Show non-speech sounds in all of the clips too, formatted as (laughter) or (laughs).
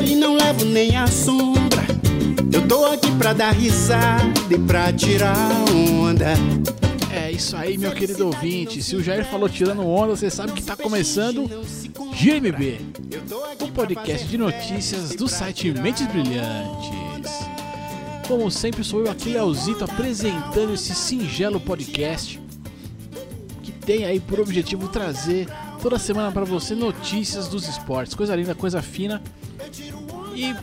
dele não levo nem a sombra. Eu tô aqui pra dar risada e pra tirar onda. É isso aí, meu querido ouvinte. Se o Jair falou tirando onda, você sabe que tá começando GMB, o podcast de notícias do site Mentes Brilhantes. Como sempre, sou eu aqui, Leozito, apresentando esse singelo podcast que tem aí por objetivo trazer toda semana para você notícias dos esportes, coisa linda, coisa fina. E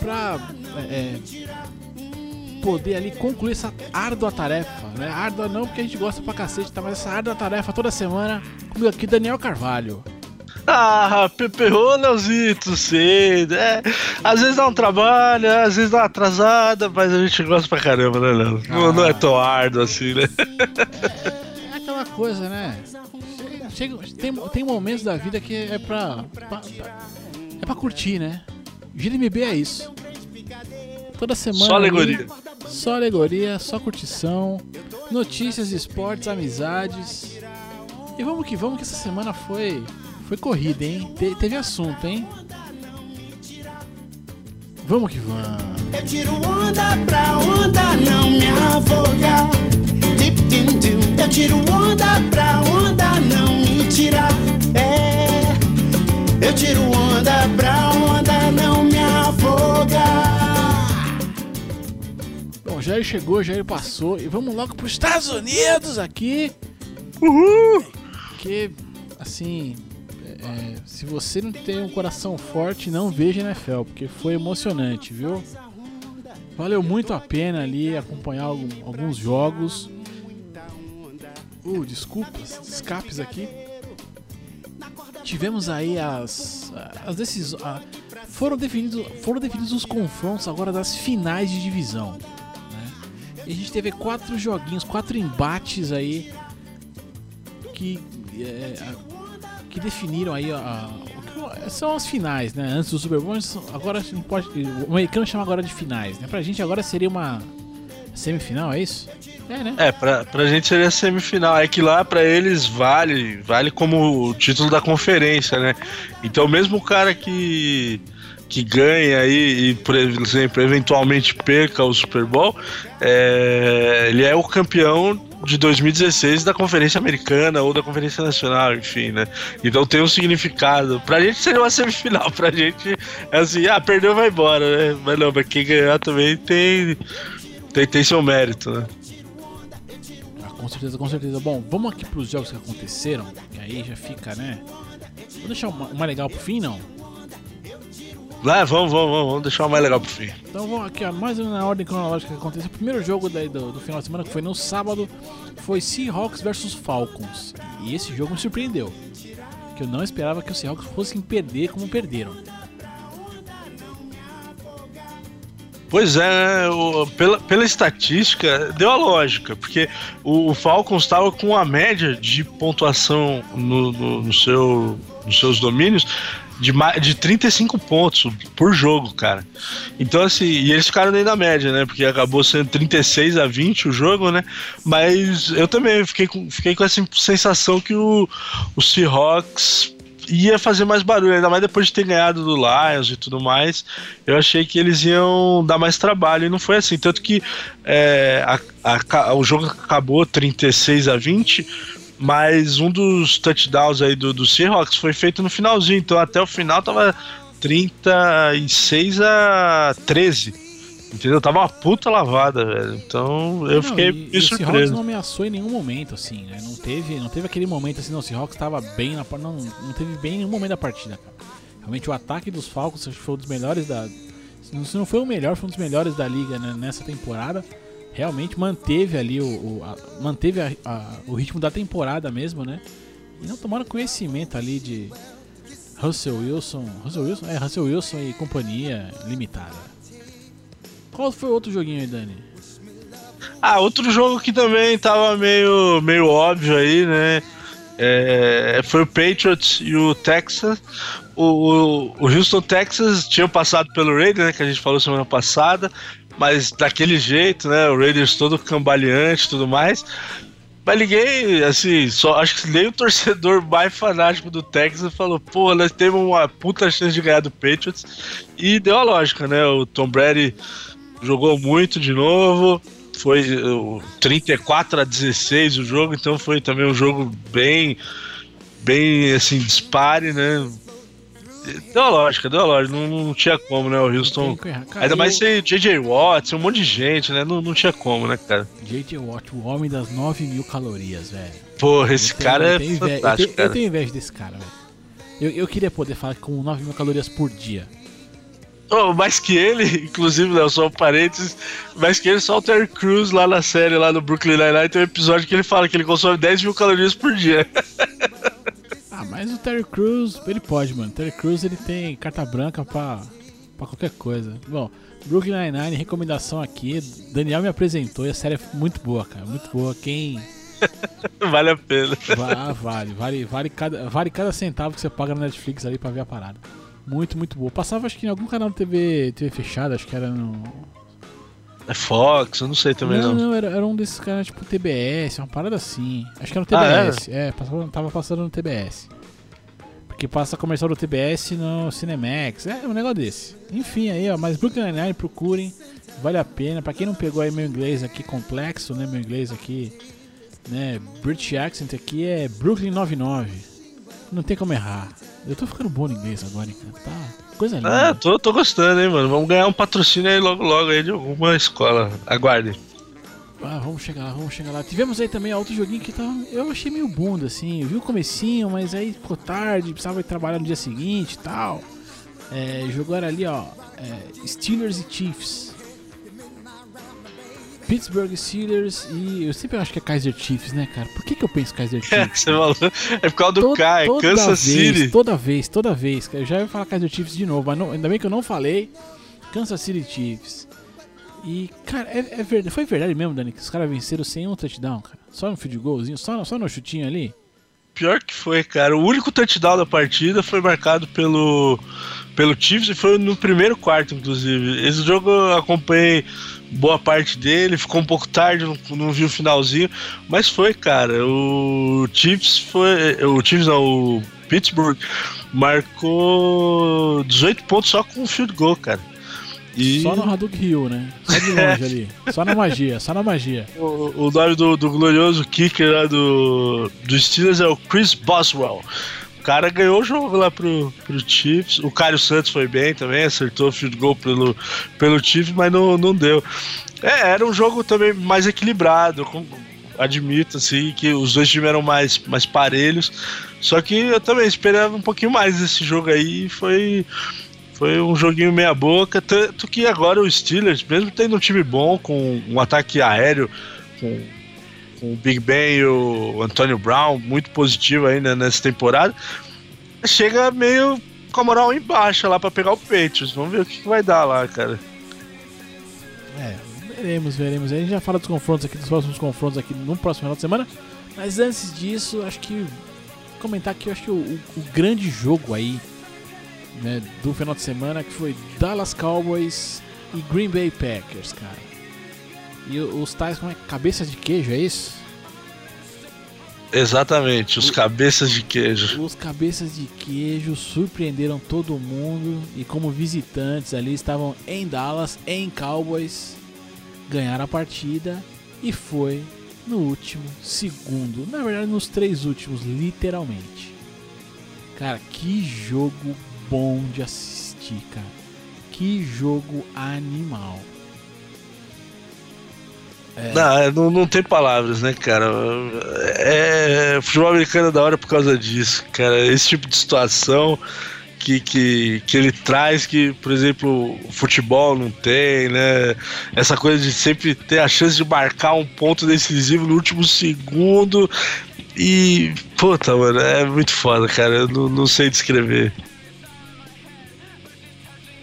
pra é, poder ali concluir essa árdua tarefa, né? Árdua não porque a gente gosta pra cacete, tá? Mas essa árdua tarefa toda semana comigo aqui, Daniel Carvalho. Ah, Peperô, Leozito, sei. É, às vezes dá um trabalho, às vezes dá uma atrasada, mas a gente gosta pra caramba, né, Léo? Ah. Não, não, é tão árduo assim, né? É, é aquela coisa, né? Chega, tem, tem momentos da vida que é pra, pra, pra é pra curtir, né? GMB é isso. Toda semana. Só alegoria. Ali, só alegoria, só curtição. Notícias, esportes, amizades. E vamos que vamos, que essa semana foi. Foi corrida, hein? Te, teve assunto, hein? Vamos que vamos. Eu tiro onda pra onda não me afogar. Eu tiro onda pra onda não me tirar. É. Eu tiro onda pra onda Bom, Jair chegou, Jair passou. E vamos logo para os Estados Unidos aqui. Uhul! Que, assim, é, se você não tem um coração forte, não veja NFL, porque foi emocionante, viu? Valeu muito a pena ali acompanhar alguns jogos. Uh, desculpas, escapes aqui. Tivemos aí as, as decisões. Foram definidos, foram definidos os confrontos agora das finais de divisão. A gente teve quatro joguinhos, quatro embates aí que, é, que definiram aí a, são as finais, né? Antes do Super Bowl, agora não pode, o americano chama agora de finais, né? Pra gente agora seria uma semifinal, é isso? É, né? É, pra, pra gente seria semifinal. É que lá pra eles vale, vale como o título da conferência, né? Então mesmo o cara que que ganha aí e, por exemplo, eventualmente perca o Super Bowl, é, ele é o campeão de 2016 da Conferência Americana ou da Conferência Nacional, enfim, né? Então tem um significado. Pra gente seria uma semifinal, pra gente é assim, ah, perdeu, vai embora, né? Mas não, pra quem ganhar também tem, tem, tem seu mérito, né? Ah, com certeza, com certeza. Bom, vamos aqui pros jogos que aconteceram, que aí já fica, né? Vou deixar uma, uma legal pro fim, não? Lá, vamos, vamos, vamos, vamos deixar o mais legal pro fim. Então vamos aqui, ó, mais na ordem cronológica que aconteceu. O primeiro jogo daí do, do, final de semana, que foi no sábado, foi Seahawks versus Falcons. E esse jogo me surpreendeu. Que eu não esperava que os Seahawks fossem perder como perderam. Pois é, o, pela, pela estatística, deu a lógica, porque o, o Falcons estava com a média de pontuação no, no, no seu, nos seus domínios de, de 35 pontos por jogo, cara. Então, assim, e eles ficaram nem na média, né? Porque acabou sendo 36 a 20 o jogo, né? Mas eu também fiquei com, fiquei com essa sensação que o, o Seahawks ia fazer mais barulho, ainda mais depois de ter ganhado do Lions e tudo mais. Eu achei que eles iam dar mais trabalho e não foi assim. Tanto que é, a, a, o jogo acabou 36 a 20 mas um dos touchdowns aí do, do Seahawks foi feito no finalzinho, então até o final tava 36 a 13. Entendeu? Tava uma puta lavada, velho. Então eu não, fiquei e, e surpreso. O Seahawks não ameaçou em nenhum momento, assim, né? Não teve, não teve aquele momento assim, não. O Seahawks tava bem na não, não teve bem em nenhum momento da partida, cara. Realmente o ataque dos Falcons foi um dos melhores da. Se não foi o melhor, foi um dos melhores da liga né, nessa temporada realmente manteve ali o, o a, manteve a, a, o ritmo da temporada mesmo, né? E não tomaram conhecimento ali de Russell Wilson, Russell Wilson, é Russell Wilson e companhia limitada. Qual foi outro joguinho aí, Dani? Ah, outro jogo que também tava meio, meio óbvio aí, né? É, foi o Patriots e o Texas. O, o, o Houston, Texas tinha passado pelo Raiders, né, que a gente falou semana passada mas daquele jeito, né? O Raiders todo cambaleante e tudo mais. Mas ninguém, assim, só acho que nem o torcedor mais fanático do Texas falou, pô, nós temos uma puta chance de ganhar do Patriots. E deu a lógica, né? O Tom Brady jogou muito de novo. Foi 34 a 16 o jogo, então foi também um jogo bem, bem assim, dispare, né? Deu a lógica, deu a lógica. Não, não tinha como, né? O Houston. Cara, ainda mais ser JJ Watt, um monte de gente, né? Não, não tinha como, né, cara? JJ Watt, o homem das 9 mil calorias, velho. Porra, esse tenho, cara é fantástico, eu tenho, cara. Eu tenho inveja desse cara, velho. Eu, eu queria poder falar com 9 mil calorias por dia. Oh, mais que ele, (laughs) inclusive, né, só um parênteses, mais que ele, só o Terry Crews lá na série, lá no Brooklyn Nine-Nine, tem um episódio que ele fala que ele consome 10 mil calorias por dia. (laughs) Ah, mas o Terry Crews, ele pode, mano. O Terry Crews, ele tem carta branca pra, pra qualquer coisa. Bom, Brooklyn Nine-Nine, recomendação aqui. Daniel me apresentou e a série é muito boa, cara. Muito boa. Quem... (laughs) vale a pena. Ah, vale. Vale, vale, cada, vale cada centavo que você paga na Netflix ali pra ver a parada. Muito, muito boa. Passava, acho que em algum canal de TV, TV fechada, acho que era no... É Fox, eu não sei também não. Não, não, era, era um desses caras tipo TBS, uma parada assim. Acho que era no TBS. Ah, é, passava, tava passando no TBS. Porque passa comercial do TBS no Cinemax. É um negócio desse. Enfim, aí, ó. Mas Brooklyn Nine-Nine, procurem. Vale a pena. Pra quem não pegou aí meu inglês aqui complexo, né? Meu inglês aqui, né? British accent aqui é Brooklyn 99. Não tem como errar. Eu tô ficando bom no inglês agora, cara. Tá Coisa linda. Ah, tô, tô gostando, hein, mano. Vamos ganhar um patrocínio aí logo, logo aí de alguma escola. Aguarde. Ah, vamos chegar lá, vamos chegar lá. Tivemos aí também outro joguinho que tá, eu achei meio bunda, assim. Eu vi o comecinho, mas aí ficou tarde, precisava ir trabalhar no dia seguinte e tal. É, jogaram ali, ó, é, Steelers e Chiefs. Pittsburgh Steelers e eu sempre acho que é Kaiser Chiefs, né, cara? Por que, que eu penso Kaiser (laughs) Chiefs? Você falou, é por causa do Kai, Kansas vez, City. Toda vez, toda vez. Eu já ia falar Kaiser Chiefs de novo, mas não, ainda bem que eu não falei. Kansas City Chiefs. E, cara, é, é verdade, foi verdade mesmo, Dani, que os caras venceram sem um touchdown, cara. Só no field goalzinho, só, só no chutinho ali. Pior que foi, cara. O único touchdown da partida foi marcado pelo, pelo Chiefs e foi no primeiro quarto, inclusive. Esse jogo eu acompanhei boa parte dele, ficou um pouco tarde, não, não vi o finalzinho, mas foi, cara. O Chiefs foi. O Chiefs não, o Pittsburgh marcou 18 pontos só com um field goal, cara. E... Só no Hadouken Hill, né? Só de (laughs) longe ali. Só na magia, só na magia. O, o nome do, do glorioso kicker lá do, do Steelers é o Chris Boswell cara ganhou o jogo lá pro, pro Chiefs. O Cário Santos foi bem também, acertou o field goal pelo, pelo Chiefs, mas não, não deu. É, era um jogo também mais equilibrado, com, admito assim que os dois times eram mais, mais parelhos. Só que eu também esperava um pouquinho mais desse jogo aí foi foi um joguinho meia boca, tanto que agora o Steelers, mesmo tendo um time bom com um ataque aéreo com com o Big Ben e o Antônio Brown, muito positivo ainda nessa temporada, chega meio com a moral em baixa lá para pegar o Patriots. Vamos ver o que, que, vai dar lá, cara. É, veremos, veremos. A gente já fala dos confrontos aqui, dos próximos confrontos aqui no próximo final de semana. Mas antes disso, acho que comentar aqui, acho que o, o, o grande jogo aí né, do final de semana que foi Dallas Cowboys e Green Bay Packers, cara. E os tais como é cabeças de queijo, é isso? Exatamente, os o, cabeças de queijo. Os cabeças de queijo surpreenderam todo mundo e como visitantes ali estavam em Dallas, em Cowboys, ganharam a partida e foi no último segundo, na verdade nos três últimos, literalmente. Cara, que jogo bom de assistir, cara. Que jogo animal. É. Não, é, não, não tem palavras, né, cara? É, é, futebol americano é da hora por causa disso, cara. Esse tipo de situação que, que, que ele traz que, por exemplo, o futebol não tem, né? Essa coisa de sempre ter a chance de marcar um ponto decisivo no último segundo. E, puta, mano, é muito foda, cara. Eu não, não sei descrever.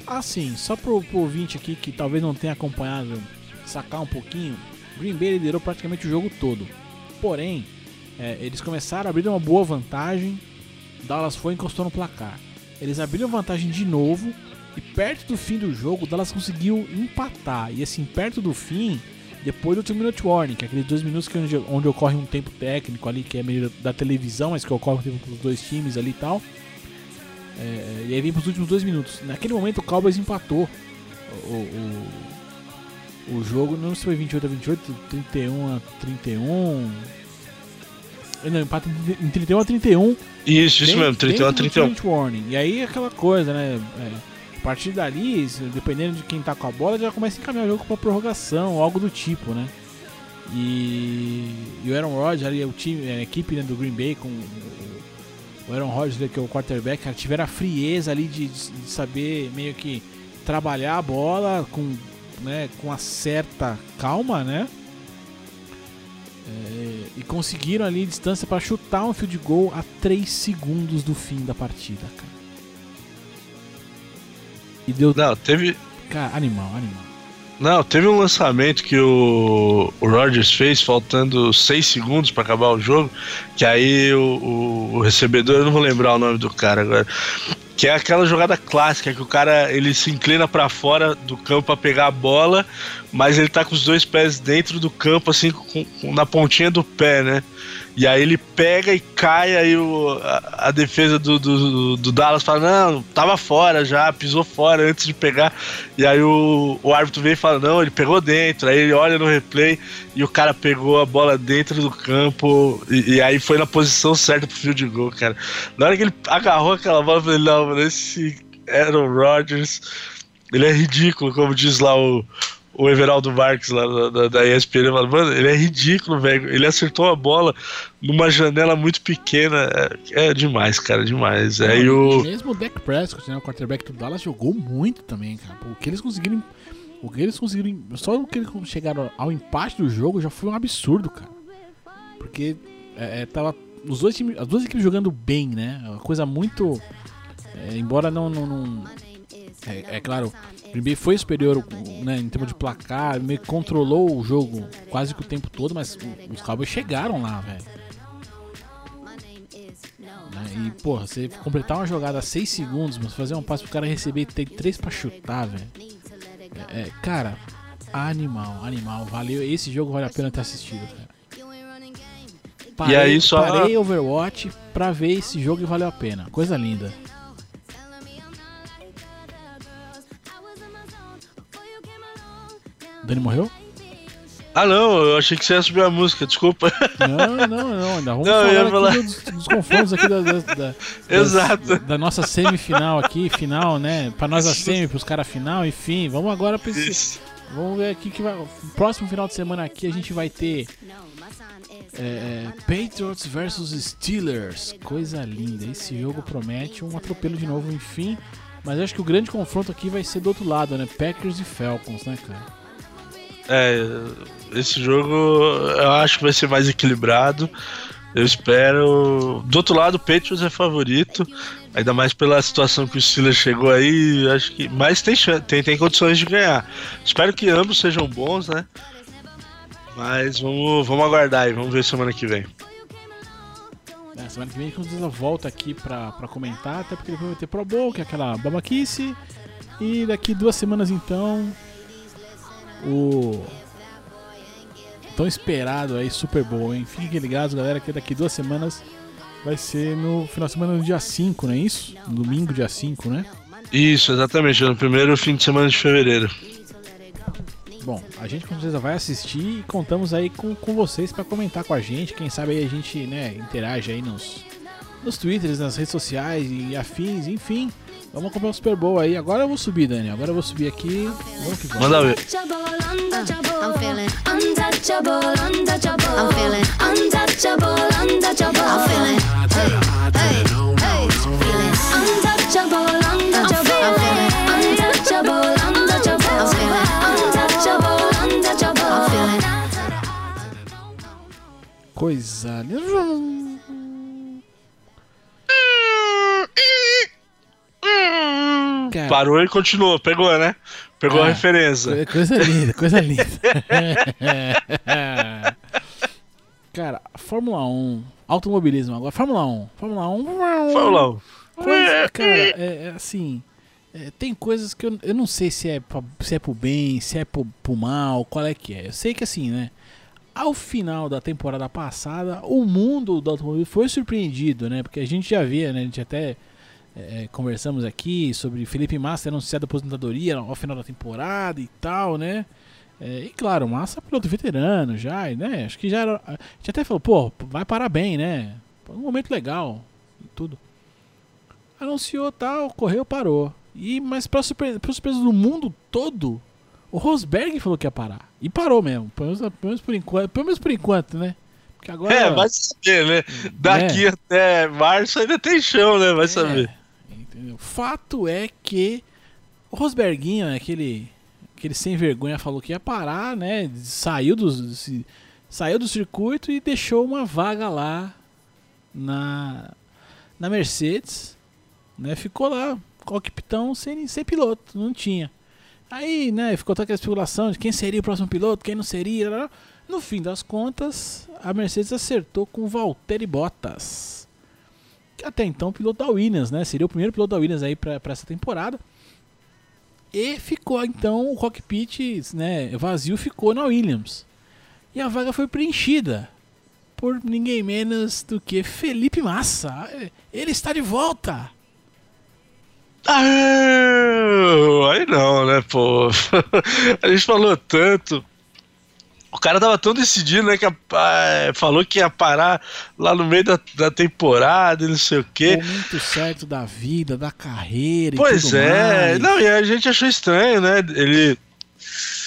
Assim, só pro, pro ouvinte aqui que talvez não tenha acompanhado, sacar um pouquinho. Green Bay liderou praticamente o jogo todo. Porém, é, eles começaram a abrir uma boa vantagem. Dallas foi e encostou no placar. Eles abriram vantagem de novo. E perto do fim do jogo, Dallas conseguiu empatar. E assim, perto do fim, depois do 2 Minute Warning, que é aqueles dois minutos que onde, onde ocorre um tempo técnico ali, que é meio da televisão, mas que ocorre um tempo para os dois times ali e tal. É, e aí vem para os últimos dois minutos. Naquele momento o Cowboys empatou o, o, o jogo, não sei se foi 28 a 28, 31 a 31. Não, empate em 31 a 31. Isso, isso mesmo, 31 a 31. Warning. E aí aquela coisa, né? É, a partir dali, dependendo de quem tá com a bola, já começa a encaminhar o jogo pra prorrogação, algo do tipo, né? E, e o Aaron Rodgers ali, o time, a equipe né, do Green Bay com o Aaron Rodgers, que é o quarterback, tiveram a frieza ali de, de saber meio que trabalhar a bola com, né, com uma certa calma, né? É, e conseguiram ali distância para chutar um field goal a 3 segundos do fim da partida, cara. E deu. Não, teve. Cara, animal, animal. Não, teve um lançamento que o, o Rogers fez faltando 6 segundos para acabar o jogo. Que aí o, o, o, recebedor, eu não vou lembrar o nome do cara agora. Que é aquela jogada clássica que o cara ele se inclina para fora do campo para pegar a bola, mas ele tá com os dois pés dentro do campo, assim, com, com, na pontinha do pé, né? E aí ele pega e cai, aí o, a, a defesa do, do, do, Dallas fala, não, tava fora já, pisou fora antes de pegar. E aí o, o árbitro vem e fala, não, ele pegou dentro. Aí ele olha no replay e o cara pegou a bola dentro do campo. E, e aí foi na posição certa pro field goal, cara. Na hora que ele agarrou aquela bola, eu falei, não, mano, esse Aaron Rodgers, ele é ridículo, como diz lá o, o Everaldo Marques lá da, da ESPN falou, mano, ele é ridículo, velho. Ele acertou a bola numa janela muito pequena. É, é demais, cara, demais. É, e o... Mesmo o Dak Prescott, né, o quarterback do Dallas, jogou muito também, cara. O que eles conseguiram. O que eles conseguiram. Só o que eles chegaram ao empate do jogo já foi um absurdo, cara. Porque é, é, tava os dois times, as duas equipes jogando bem, né? Uma coisa muito. É, embora não. não, não é, é, claro, Green Bay foi superior né, em termos de placar, meio que controlou o jogo quase que o tempo todo, mas os Cowboys chegaram lá, velho. Né, e, porra, você completar uma jogada a 6 segundos, mas fazer um passe pro cara receber e ter 3 pra chutar, velho. É, é, cara, animal, animal. Valeu. Esse jogo vale a pena ter assistido, cara. Parei, e aí só... parei Overwatch pra ver esse jogo e valeu a pena. Coisa linda. Dani morreu? Ah não, eu achei que você ia subir a música, desculpa. Não, não, não, ainda vamos não, falar, falar... Dos, dos, confrontos aqui da, da, da, (laughs) Exato. Das, da nossa semifinal aqui, final, né? Pra nós a semi, pros caras final, enfim, vamos agora pra esse... Vamos ver aqui que vai. Próximo final de semana aqui a gente vai ter. É, é, Patriots versus Steelers. Coisa linda. Esse jogo promete um atropelo de novo, enfim. Mas eu acho que o grande confronto aqui vai ser do outro lado, né? Packers e Falcons, né, cara? É, esse jogo eu acho que vai ser mais equilibrado. Eu espero. Do outro lado, o Patriots é favorito. Ainda mais pela situação que o Steelers chegou aí. Acho que. Mas tem, tem, tem condições de ganhar. Espero que ambos sejam bons, né? Mas vamos, vamos aguardar aí. Vamos ver semana que vem. É, semana que vem a gente volta aqui pra, pra comentar. Até porque depois vai ter Pro Bowl, que é aquela babaquice. E daqui duas semanas então o tão esperado aí Super Bowl, hein? Fiquem ligados, galera, que daqui duas semanas vai ser no final de semana no dia 5, não é isso? No domingo, dia 5, né? Isso, exatamente, no primeiro fim de semana de fevereiro. Bom, a gente com certeza vai assistir e contamos aí com, com vocês para comentar com a gente. Quem sabe aí a gente né, interage aí nos, nos twitters, nas redes sociais e afins, enfim. Vamos comprar o Super Bowl aí. Agora eu vou subir, Dani. Agora eu vou subir aqui. Vamos que vamos. Manda ver. I'm feeling cara. Parou e continuou, pegou, né? Pegou a referência. Coisa linda, coisa linda. (laughs) cara, Fórmula 1, automobilismo agora. Fórmula 1, Fórmula 1. Fórmula 1. Coisa, cara, é, é assim. é, tem coisas que eu, eu não sei se é, pra, se é pro bem, se é pro, pro mal, qual é que é. Eu sei que assim, né? Ao final da temporada passada, o mundo do automóvel foi surpreendido, né? Porque a gente já via, né? A gente até é, conversamos aqui sobre Felipe Massa anunciado a aposentadoria ao final da temporada e tal, né? É, e claro, Massa é piloto veterano já, né? Acho que já era. A gente até falou, pô, vai parar bem, né? Um momento legal e tudo. Anunciou tal, correu, parou. E, mas pra, surpre pra surpresa do mundo todo, o Rosberg falou que ia parar. E parou mesmo. Pelo menos, pelo menos por enquanto. Pelo menos por enquanto, né? Porque agora, é, vai saber, né? Daqui é. até março ainda tem chão, né? Vai é, saber. Entendeu? Fato é que o Rosberguinho, aquele, aquele sem vergonha, falou que ia parar, né? Saiu do, saiu do circuito e deixou uma vaga lá na, na Mercedes. Né? Ficou lá, coquipitão sem, sem piloto, não tinha. Aí, né, ficou toda aquela especulação de quem seria o próximo piloto, quem não seria. No fim das contas, a Mercedes acertou com Valtteri Bottas. Até então piloto da Williams, né? Seria o primeiro piloto da Williams aí para essa temporada. E ficou então o cockpit, né, vazio ficou na Williams. E a vaga foi preenchida por ninguém menos do que Felipe Massa. Ele está de volta. Ah, aí não, né, pô? (laughs) A gente falou tanto. O cara tava tão decidido, né? Que a, falou que ia parar lá no meio da, da temporada e não sei o quê. Momento certo da vida, da carreira. Pois é. Mais. Não, e a gente achou estranho, né? Ele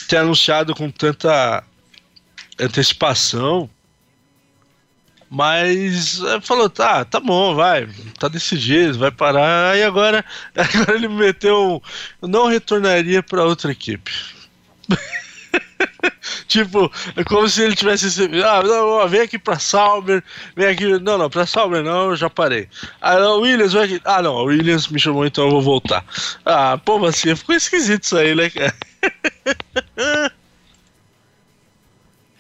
ter anunciado com tanta antecipação. Mas é, falou, tá, tá bom, vai, tá decidido, vai parar. Aí agora, (laughs) agora ele meteu um, não retornaria para outra equipe. (laughs) (laughs) tipo, é como se ele tivesse ah, não, vem aqui pra Sauber, vem aqui, não, não, pra Sauber não, eu já parei. Ah, não, Williams, vai aqui. Ah, não, o Williams me chamou, então eu vou voltar. Ah, pô, assim, ficou esquisito isso aí, né, cara? (laughs)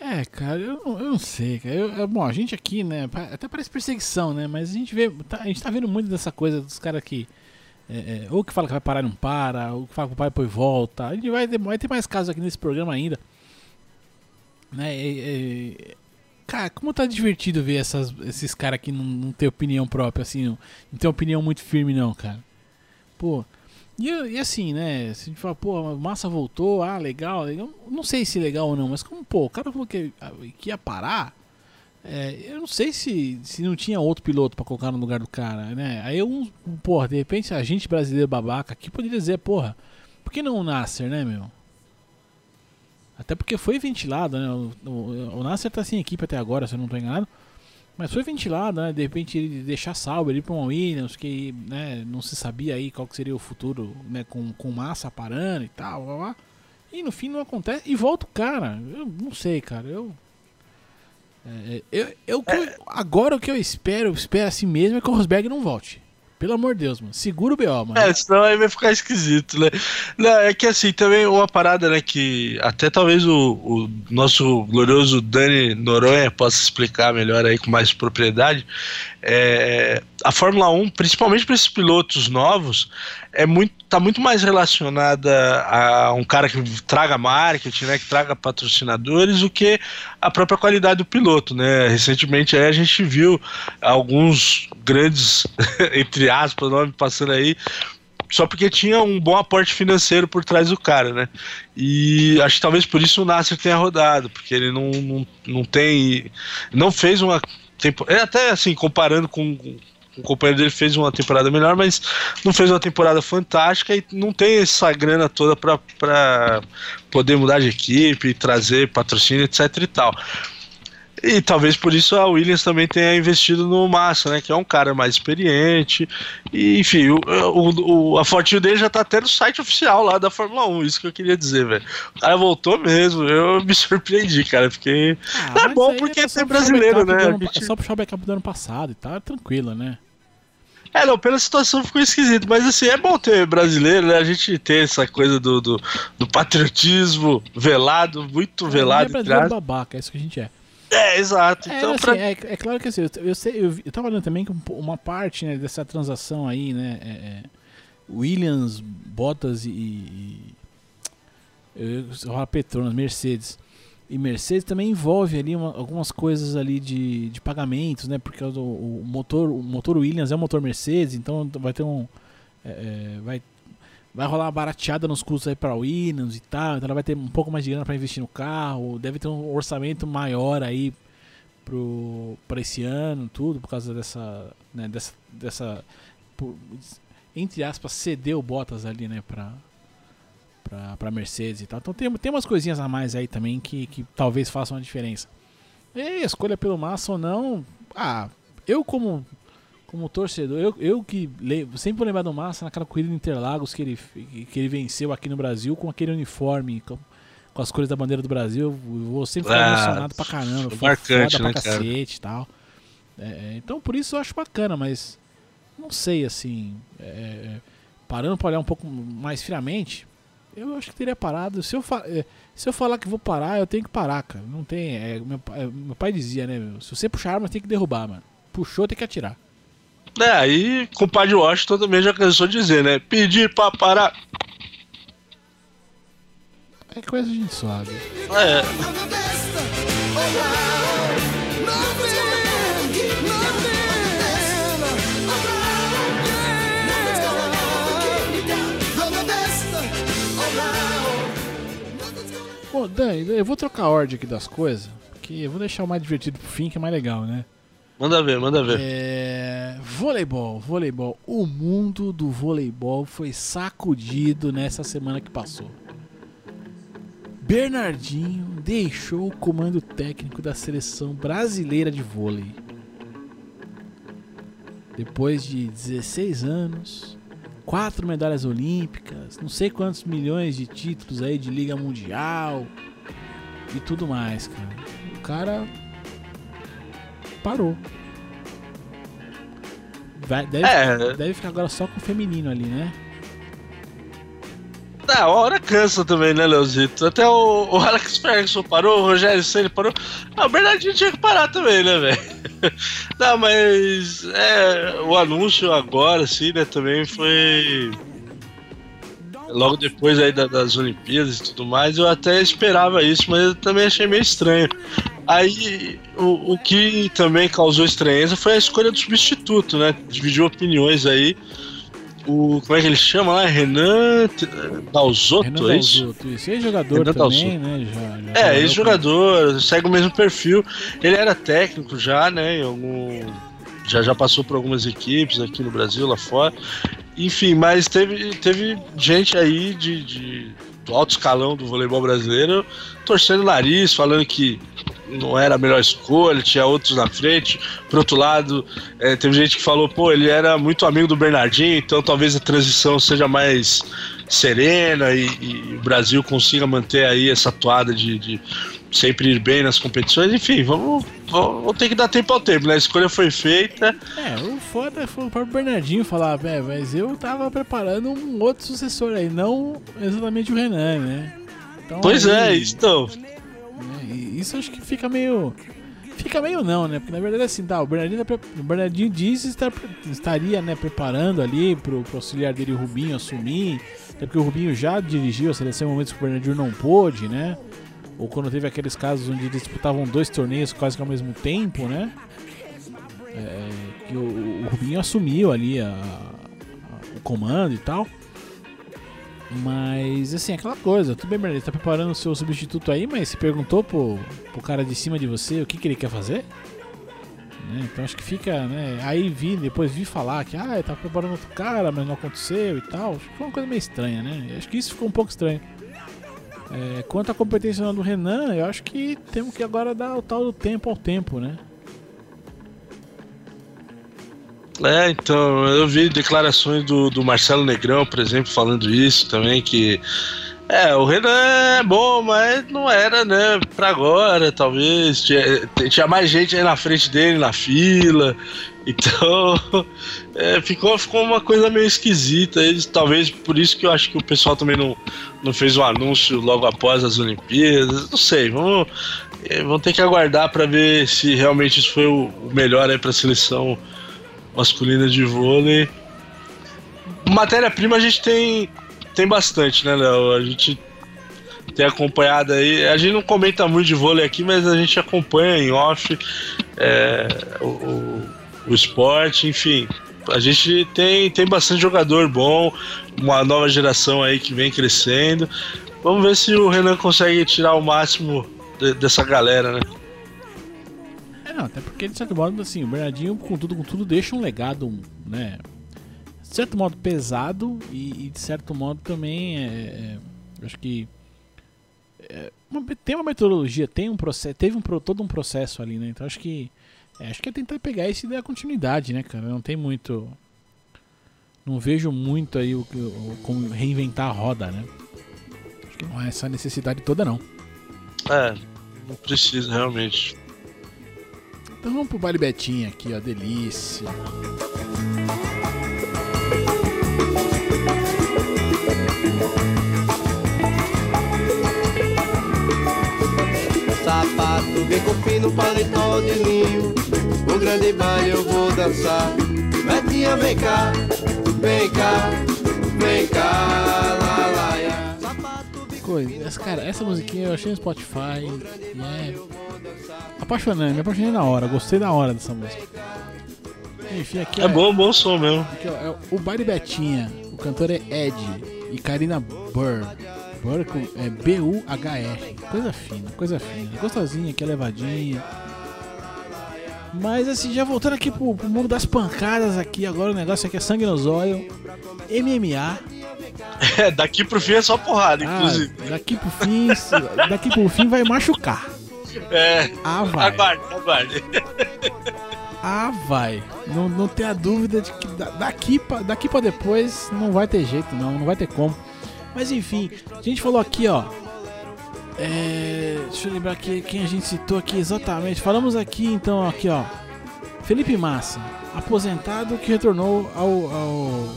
É, cara, eu, eu não sei, cara. Eu, eu, bom, a gente aqui, né, até parece perseguição, né? Mas a gente vê, tá, a gente tá vendo muito dessa coisa dos caras que. É, é, ou que fala que vai parar e não para, ou que fala que vai depois volta. A gente vai vai ter mais casos aqui nesse programa ainda. Né? É, cara, como tá divertido ver essas, esses caras aqui não, não ter opinião própria, assim, não, não ter opinião muito firme, não, cara. Pô, e, e, assim, né? Se a gente fala, pô, massa voltou, ah, legal, legal. Não sei se legal ou não, mas como, pô, o cara falou que, que ia parar. É, eu não sei se, se não tinha outro piloto para colocar no lugar do cara, né? Aí um, porra, de repente a gente brasileiro babaca aqui poderia dizer, porra, por que não o Nasser, né, meu? Até porque foi ventilado, né? O, o, o Nasser tá sem equipe até agora, se eu não tô enganado. Mas foi ventilado, né? De repente ele deixar salvo ele para uma Williams, que né, não se sabia aí qual que seria o futuro, né? Com, com massa parando e tal, blá, blá. E no fim não acontece. E volta o cara. Eu não sei, cara. Eu. É, eu, eu, é. agora o que eu espero, espero assim mesmo, é que o Rosberg não volte. Pelo amor de Deus, mano. Segura o BO, mano. É, senão aí vai ficar esquisito, né? Não, é que assim, também uma parada, né, que até talvez o, o nosso glorioso Dani Noronha possa explicar melhor aí com mais propriedade. É, a Fórmula 1, principalmente para esses pilotos novos, é muito, tá muito mais relacionada a um cara que traga marketing, né, que traga patrocinadores, do que a própria qualidade do piloto, né? Recentemente aí a gente viu alguns grandes, (laughs) entre aspas, nome passando aí, só porque tinha um bom aporte financeiro por trás do cara, né? E acho que talvez por isso o Nasser tenha rodado, porque ele não, não, não tem. Não fez uma é até assim, comparando com, o companheiro dele fez uma temporada melhor, mas não fez uma temporada fantástica e não tem essa grana toda para poder mudar de equipe, trazer patrocínio, etc e tal. E talvez por isso a Williams também tenha investido no Massa, né? Que é um cara mais experiente. E, enfim, o, o, o a fotinho dele já tá até no site oficial lá da Fórmula 1. Isso que eu queria dizer, velho. O cara voltou mesmo. Eu (laughs) me surpreendi, cara. Fiquei. Ah, é bom porque é ser brasileiro, né? Ano, gente... Só puxar o backup do ano passado e. É tranquilo, né? É, não, pela situação ficou esquisito, mas assim, é bom ter brasileiro, né? A gente ter essa coisa do, do, do patriotismo velado, muito é, velado. É brasileiro babaca, é isso que a gente é. É, exato. É, então, assim, pra... é, é, claro que assim, eu, eu, sei, eu, eu tava olhando também que uma parte né, dessa transação aí, né? É, é, Williams, Bottas e. e falar Petronas, Mercedes. E Mercedes também envolve ali uma- algumas coisas ali de, de pagamentos, né? Porque o, o motor, o motor Williams é um motor Mercedes, então vai ter um. é, é, vai, vai rolar uma barateada nos custos aí para Williams e tal. Então ela vai ter um pouco mais de grana para investir no carro. Deve ter um orçamento maior aí para esse ano, tudo, por causa dessa. Né, dessa, dessa por- entre aspas, ceder o Bottas ali, né? Pra, pra, pra Mercedes e tal. Então tem, tem umas coisinhas a mais aí também que, que talvez façam a diferença. E escolha pelo Massa ou não, ah, eu como, como torcedor, eu, eu que sempre vou lembrar do Massa naquela corrida de Interlagos que ele, que ele venceu aqui no Brasil com aquele uniforme, com, com as cores da bandeira do Brasil. Eu vou sempre ficar Ah, emocionado pra caramba, foi foi marcante, foda né, pra cara? cacete e tal. É, é, então por isso eu acho bacana, mas não sei assim, é, parando pra olhar um pouco mais friamente, eu acho que teria parado. Se eu, fa- é, se eu falar que vou parar, eu tenho que parar, cara. Não tem. é, meu, é, meu pai dizia, né? meu, Se você puxar a arma, tem que derrubar, mano. Puxou, tem que atirar. É, aí com o pai de Washington também já cansou de dizer, né? Pedir pra parar. É coisa de gente suave. É, Dan, eu vou trocar a ordem aqui das coisas. Que eu vou deixar o mais divertido pro fim, que é mais legal, né? manda ver, manda ver. É, voleibol, voleibol. O mundo do voleibol foi sacudido nessa semana que passou. Bernardinho deixou o comando técnico da seleção brasileira de vôlei. Depois de 16 anos, quatro medalhas olímpicas, não sei quantos milhões de títulos aí de Liga Mundial e tudo mais, cara. O cara parou. Vai- deve, É. deve ficar agora só com o feminino ali, né? Ah, a hora cansa também, né, Leozito? Até o, o Alex Ferguson parou, o Rogério Senna parou. Ah, o Bernardinho tinha que parar também, né, velho? (laughs) Não, mas é, o anúncio agora, assim, né, também foi. Logo depois aí da- das Olimpíadas e tudo mais, eu até esperava isso, mas eu também achei meio estranho. Aí, o, o que também causou estranheza foi a escolha do substituto, né? Dividiu opiniões aí. O, como é que ele chama lá? Renan Dalzotto, Renan é isso? Dalzotto, isso. Ex-jogador Renan também, né? Já, já É, ex-jogador, segue o mesmo perfil. Ele era técnico já, né? Em algum. Já, já passou por algumas equipes aqui no Brasil, lá fora. Enfim, mas teve, teve gente aí de, de- do alto escalão do voleibol brasileiro torcendo o nariz, falando que não era a melhor escolha, tinha outros na frente. Por outro lado, é, teve gente que falou, pô, ele era muito amigo do Bernardinho, então talvez a transição seja mais serena e, e o Brasil consiga manter aí essa toada de, de sempre ir bem nas competições. Enfim, vamos, vamos, vamos ter que dar tempo ao tempo, né? A escolha foi feita. É, o foda foi o próprio Bernardinho falar, velho, mas eu tava preparando um outro sucessor aí, não exatamente o Renan, né? Então, Pois é, aí, então. né, isso acho que fica meio. Fica meio não, né? Porque na verdade assim, tá, o Bernardinho, tá o Bernardinho diz estar, estaria né, preparando ali pro, pro auxiliar dele, o Rubinho, assumir. Até porque o Rubinho já dirigiu a seleção em momentos que o Bernardinho não pôde, né? Ou quando teve aqueles casos onde disputavam dois torneios quase que ao mesmo tempo, né? É, que o, o Rubinho assumiu ali a- a- o comando e tal. Mas, assim, aquela coisa, tudo bem, Bernardo, tá preparando o seu substituto aí, mas você perguntou pro, pro cara de cima de você o que, que ele quer fazer? Né, Então acho que fica, né? Aí vi, depois vi falar que, ah, tá preparando outro cara, mas não aconteceu e tal. Acho que foi uma coisa meio estranha, né? Acho que isso ficou um pouco estranho. É, quanto à competência do Renan, eu acho que temos que agora dar o tal do tempo ao tempo, né? É, então, eu vi declarações do, do Marcelo Negrão, por exemplo, falando isso também, que é, o Renan é bom, mas não era, né, pra agora, talvez. Tinha, tinha mais gente aí na frente dele, na fila. (laughs) Então, é, ficou, ficou uma coisa meio esquisita. Talvez por isso que eu acho que o pessoal também não, não fez o anúncio logo após as Olimpíadas. Não sei, vamos, é, vamos ter que aguardar para ver se realmente isso foi o, melhor aí pra seleção masculina de vôlei. matéria-prima a gente tem, tem bastante, né, Léo? A gente tem acompanhado aí. A gente não comenta muito de vôlei aqui, mas a gente acompanha em off é, o, o esporte, enfim. A gente tem, tem bastante jogador bom, uma nova geração aí que vem crescendo. Vamos ver se o Renan consegue tirar o máximo de, dessa galera, né? É, não, até porque de certo modo, assim, o Bernardinho com tudo, com tudo deixa um legado, né? De certo modo pesado e, e de certo modo também é, é, acho que é, uma, tem uma metodologia, tem um processo, teve um, todo um processo ali, né? Então acho que é, acho que é tentar pegar isso e dar continuidade, né, cara? Não tem muito, não vejo muito aí o, o como reinventar a roda, né? Acho que não é essa necessidade toda não. É, não precisa realmente. Então vamos pro baile Betinha aqui, ó, delícia. Sapato bem com fino, paletó de linho Um grande baile eu vou dançar Betinha vem cá, vem cá, vem cá, lá, lá, lá. Sapato bem com Coisa, cara, essa musiquinha eu achei no Spotify e é apaixonante, me apaixonei na hora, gostei da hora dessa música. Enfim, aqui É bom, bom som mesmo. Aqui, ó, é o Baile Betinha, o cantor é Ed e Karina Burr. Com, é B-U-H-R. Coisa fina, coisa fina. Gostosinha, que é levadinha. Mas assim, já voltando aqui pro, pro mundo das pancadas aqui, agora o negócio aqui é sangue no zóio. MMA. É, daqui pro fim é só porrada, Ah, inclusive. daqui pro fim, daqui pro fim vai machucar. É. Ah, vai. Aguarde, aguarde. Ah, vai. Não, não tenha dúvida de que da- daqui pra, daqui pra depois não vai ter jeito, não. Não vai ter como. Mas enfim, a gente falou aqui, ó. É, deixa eu lembrar aqui quem a gente citou aqui exatamente. Falamos aqui então, aqui, ó. Felipe Massa, aposentado que retornou ao. ao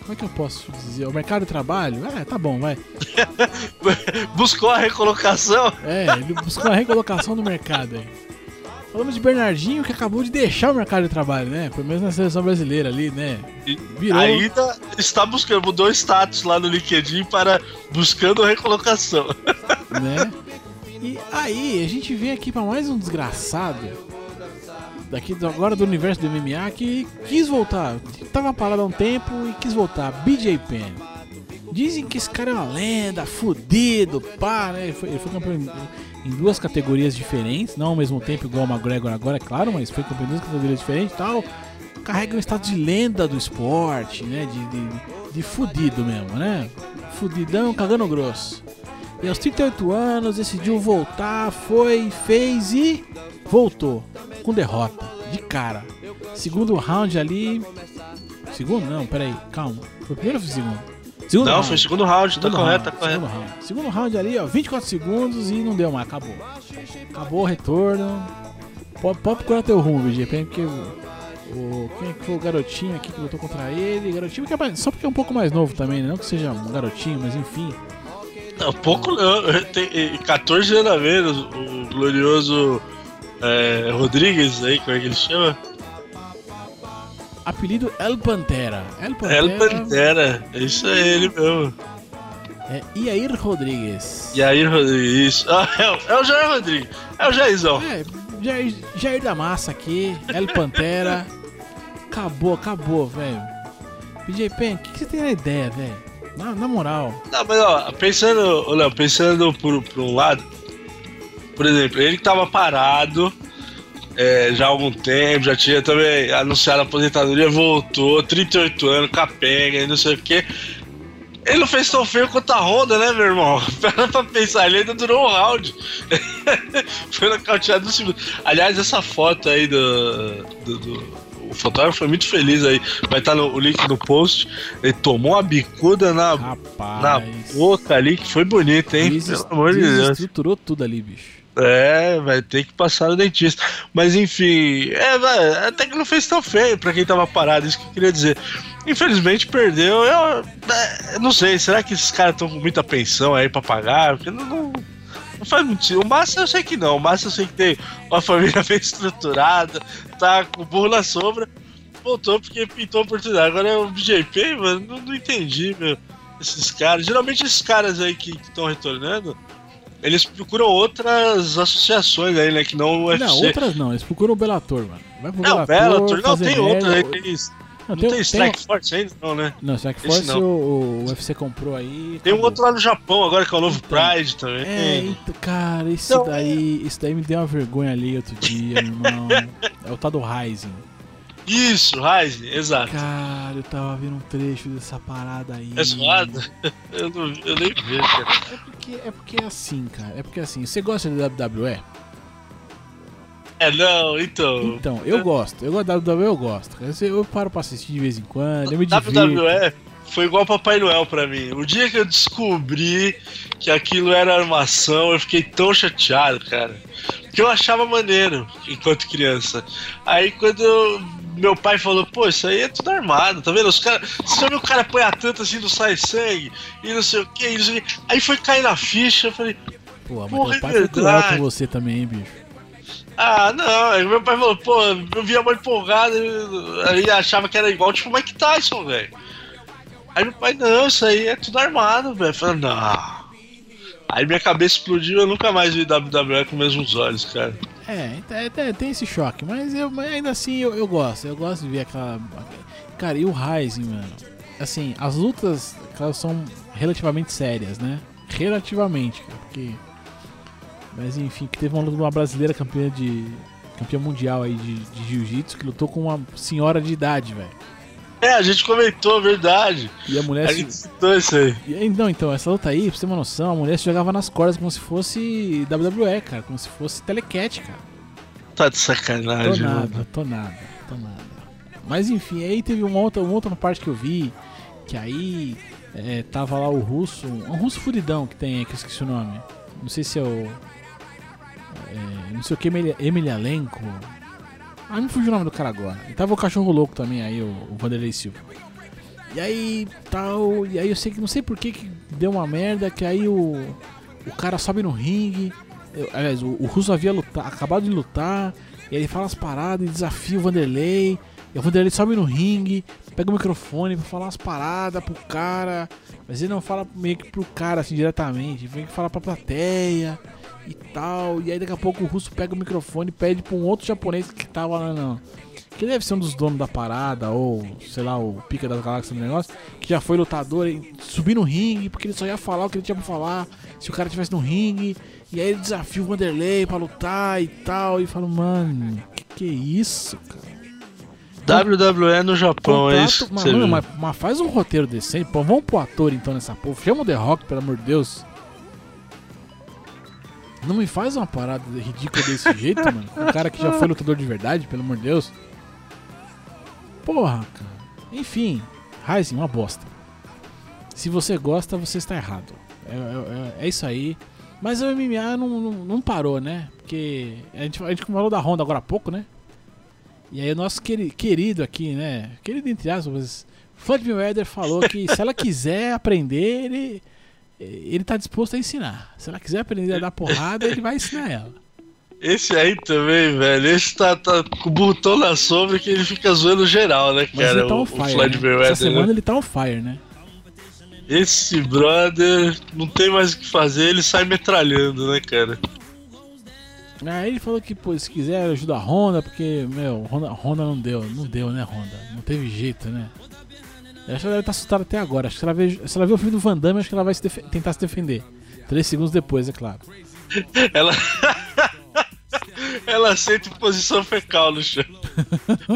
como é que eu posso dizer? Ao mercado de trabalho? É, tá bom, vai. (laughs) Buscou a recolocação. É, ele buscou a recolocação no mercado aí. Falamos de Bernardinho que acabou de deixar o mercado de trabalho, né? Pelo menos na seleção brasileira ali, né? Virou. Ainda está buscando, mudou o status lá no LinkedIn para buscando recolocação. (laughs) né? E aí, a gente vem aqui pra mais um desgraçado daqui agora do universo do MMA que quis voltar. Tava parado há um tempo e quis voltar. BJ Penn. Dizem que esse cara é uma lenda, fudido, pá, né? Ele foi, ele foi campeão em, duas categorias diferentes, não ao mesmo tempo igual o McGregor agora, é claro, mas foi campeão em duas categorias diferentes e tal. Carrega um status de lenda do esporte, né? De, de, de fudido mesmo, né? Fudidão, cagando grosso. E aos 38 anos decidiu voltar, foi, fez e voltou. Com derrota, de cara. Segundo round ali. Segundo? Não, peraí, calma. Foi primeiro ou foi segundo? Segundo Não, round. foi o segundo round, tá Segundo correto, round, tá correto. Segundo round. Segundo round ali, ó, 24 segundos e não deu mais, acabou. Acabou o retorno. Pode, pode procurar teu rumo, BG, porque o, Quem é que foi o garotinho aqui que lutou contra ele? Garotinho que é mais- só porque é um pouco mais novo também, né? Não que seja um garotinho, mas enfim. Não, pouco não. Tem eh, 14 anos a menos, o glorioso é, Rodrigues aí, como é que ele chama? Apelido El Pantera. El Pantera. El Pantera. Isso é ele mesmo. É Iair Rodrigues. Aí, Rodrigues. Isso. Ah, é, o- é o Jair Rodrigues. É o Jairzão. É, Jair, Jair da Massa aqui, El Pantera. acabou, acabou, velho. PJ Pen, o que, que você tem na ideia, velho? Na, na moral. Não, mas ó, pensando, Léo, pensando por, por um lado, por exemplo, ele que tava parado é, já há algum tempo, já tinha também anunciado a aposentadoria, voltou, 38 anos, capenga e não sei o que. Ele não fez tão feio quanto a Honda, né, meu irmão? (laughs) Para pra pensar, ele ainda durou um round. (laughs) foi nocauteado no segundo. Aliás, essa foto aí do, do, do- O fotógrafo foi muito feliz aí. Vai estar no, o link no post. Ele tomou uma bicuda na, na Rapaz. boca ali, que foi bonito, hein? Pelo amor de Deus. Desestruturou tudo ali, bicho. É, vai ter que passar no dentista. Mas enfim, é, até que não fez tão feio pra quem tava parado, isso que eu queria dizer. Infelizmente perdeu. Eu, é, não sei, será que esses caras estão com muita pensão aí pra pagar? Porque não, não, não faz muito sentido. O Massa eu sei que não. O Massa eu sei que tem uma família (laughs) bem estruturada, tá com o burro na sombra. voltou porque pintou a oportunidade. Agora o BJP, mano, não, não entendi, meu. Esses caras. Geralmente esses caras aí que estão retornando, eles procuram outras associações aí, né? Que não o UFC. Não, outras não, eles procuram o Bellator, mano. Vai pro Não, Bellator, Bellator, não, tem outras aí. Tem, Não, não tem, tem, tem- Strike Force ainda, não, né? Não, Strike Force não. o, o UFC comprou aí. Tem um outro lá no Japão agora que é o novo Então, Pride também. É, então, cara, isso Então, daí. Isso daí me deu uma vergonha ali outro dia, meu irmão. (laughs) É o tal do Rising. Isso, Ryzen, exato. Cara, eu tava vendo um trecho dessa parada aí. É zoado? (laughs) Eu, não, eu nem vejo, cara. É porque, é porque é assim, cara. É porque assim, você gosta de WWE? É, não, então. Então, eu gosto. Eu gosto da WWE, eu gosto. Eu, paro pra assistir de vez em quando, eu me divirto. WWE foi igual Papai Noel pra mim. O dia que eu descobri que aquilo era armação, eu fiquei tão chateado, cara. Porque eu achava maneiro enquanto criança. Aí quando eu- meu pai falou, pô, isso aí é tudo armado, tá vendo? Os caras. Você já viu o cara apanhar tanto assim, não sai sangue, e não sei o que, não sei o que. Aí foi cair na ficha, eu falei, Pô, mas Porra, teu é pai foi cruel com você também, hein, bicho. Ah, não. Meu pai falou, pô, eu vi a mãe empolgada, aí achava que era igual, tipo, Mike Tyson, velho. Aí meu pai, não, isso aí é tudo armado, velho. Falei, não. Aí minha cabeça explodiu, eu nunca mais vi WWE com os mesmos olhos, cara. É, então, é, é, tem esse choque, mas, eu, mas ainda assim eu, eu gosto. Eu gosto de ver aquela. Cara, e o Rising, mano? Assim, as lutas, elas são relativamente sérias, né? Relativamente, cara, porque. Mas enfim, que teve uma luta de uma brasileira campeã de. campeã mundial aí de, de jiu-jitsu que lutou com uma senhora de idade, velho. É, a gente comentou, verdade. E a mulher A gente citou isso aí. Não, então, essa luta aí, pra você ter uma noção, a mulher se jogava nas cordas como se fosse WWE, cara. Como se fosse telecat, cara. Tá de Tô sacanagem, nada, mano. tô nada, tô nada. Mas enfim, aí teve uma outra, uma outra parte que eu vi, que aí é, tava lá o russo, um russo furidão que tem, aí, que eu esqueci o nome. Não sei se é o. é, não sei o que, Emeli- Emelialenko. Ah, não fugiu o nome do cara agora. E tava o cachorro louco também, aí, o, o Vanderlei Silva. E aí tal. E aí eu sei que não sei por que, que deu uma merda, que aí o. O cara sobe no ringue. eu- aliás, o, o russo havia lutar, acabado de lutar. E ele fala as paradas e desafia o Vanderlei. E o Vanderlei sobe no ringue, pega o microfone pra falar as paradas pro cara. Mas ele não fala meio que pro cara assim diretamente, ele vem que fala pra plateia e tal. E aí daqui a pouco o russo pega o microfone e pede pra um outro japonês que tava lá não. Que deve ser um dos donos da parada, ou sei lá, o pica das galáxias do negócio, que já foi lutador e subir no ringue, porque ele só ia falar o que ele tinha pra falar se o cara tivesse no ringue. E aí ele desafia o Vanderlei pra lutar e tal. E fala, mano, que que é isso, cara? WWE no Japão, é isso. que mas, você mano, mas, mas faz um roteiro decente, pô. Vamos pro ator então nessa porra. Chama o The Rock, pelo amor de Deus. Não me faz uma parada ridícula desse jeito, mano. Um cara que já foi lutador de verdade, pelo amor de Deus. Porra, cara. Enfim, Rising, uma bosta. Se você gosta, você está errado. É, é- é- é isso aí. Mas o MMA não, não, não parou, né? Porque a gente, a gente falou da Honda agora há pouco, né? E aí o nosso queri- querido aqui, né? Querido entre aspas, Floyd Mayweather falou que se ela quiser aprender, ele, ele tá disposto a ensinar. Se ela quiser aprender a dar porrada, ele vai ensinar ela. Esse aí também, velho. Esse tá, tá com o botão na sombra que ele fica zoando geral, né, Mas cara? ele tá o, on o fire. Floyd né? Mayweather. Essa semana né? ele tá on fire, né? Esse brother não tem mais o que fazer, ele sai metralhando, né, cara? Aí ele falou que, pô, se quiser ajuda a Honda, porque, meu, Honda, Honda não deu, não deu, né, Honda? Não teve jeito, né? Acho que ela deve estar assustada até agora. Acho que se ela vê, se ela vê o filme do Van Damme, acho que ela vai se tentar se defender. Três segundos depois, é claro. Ela. Ela senta em posição fecal no chão.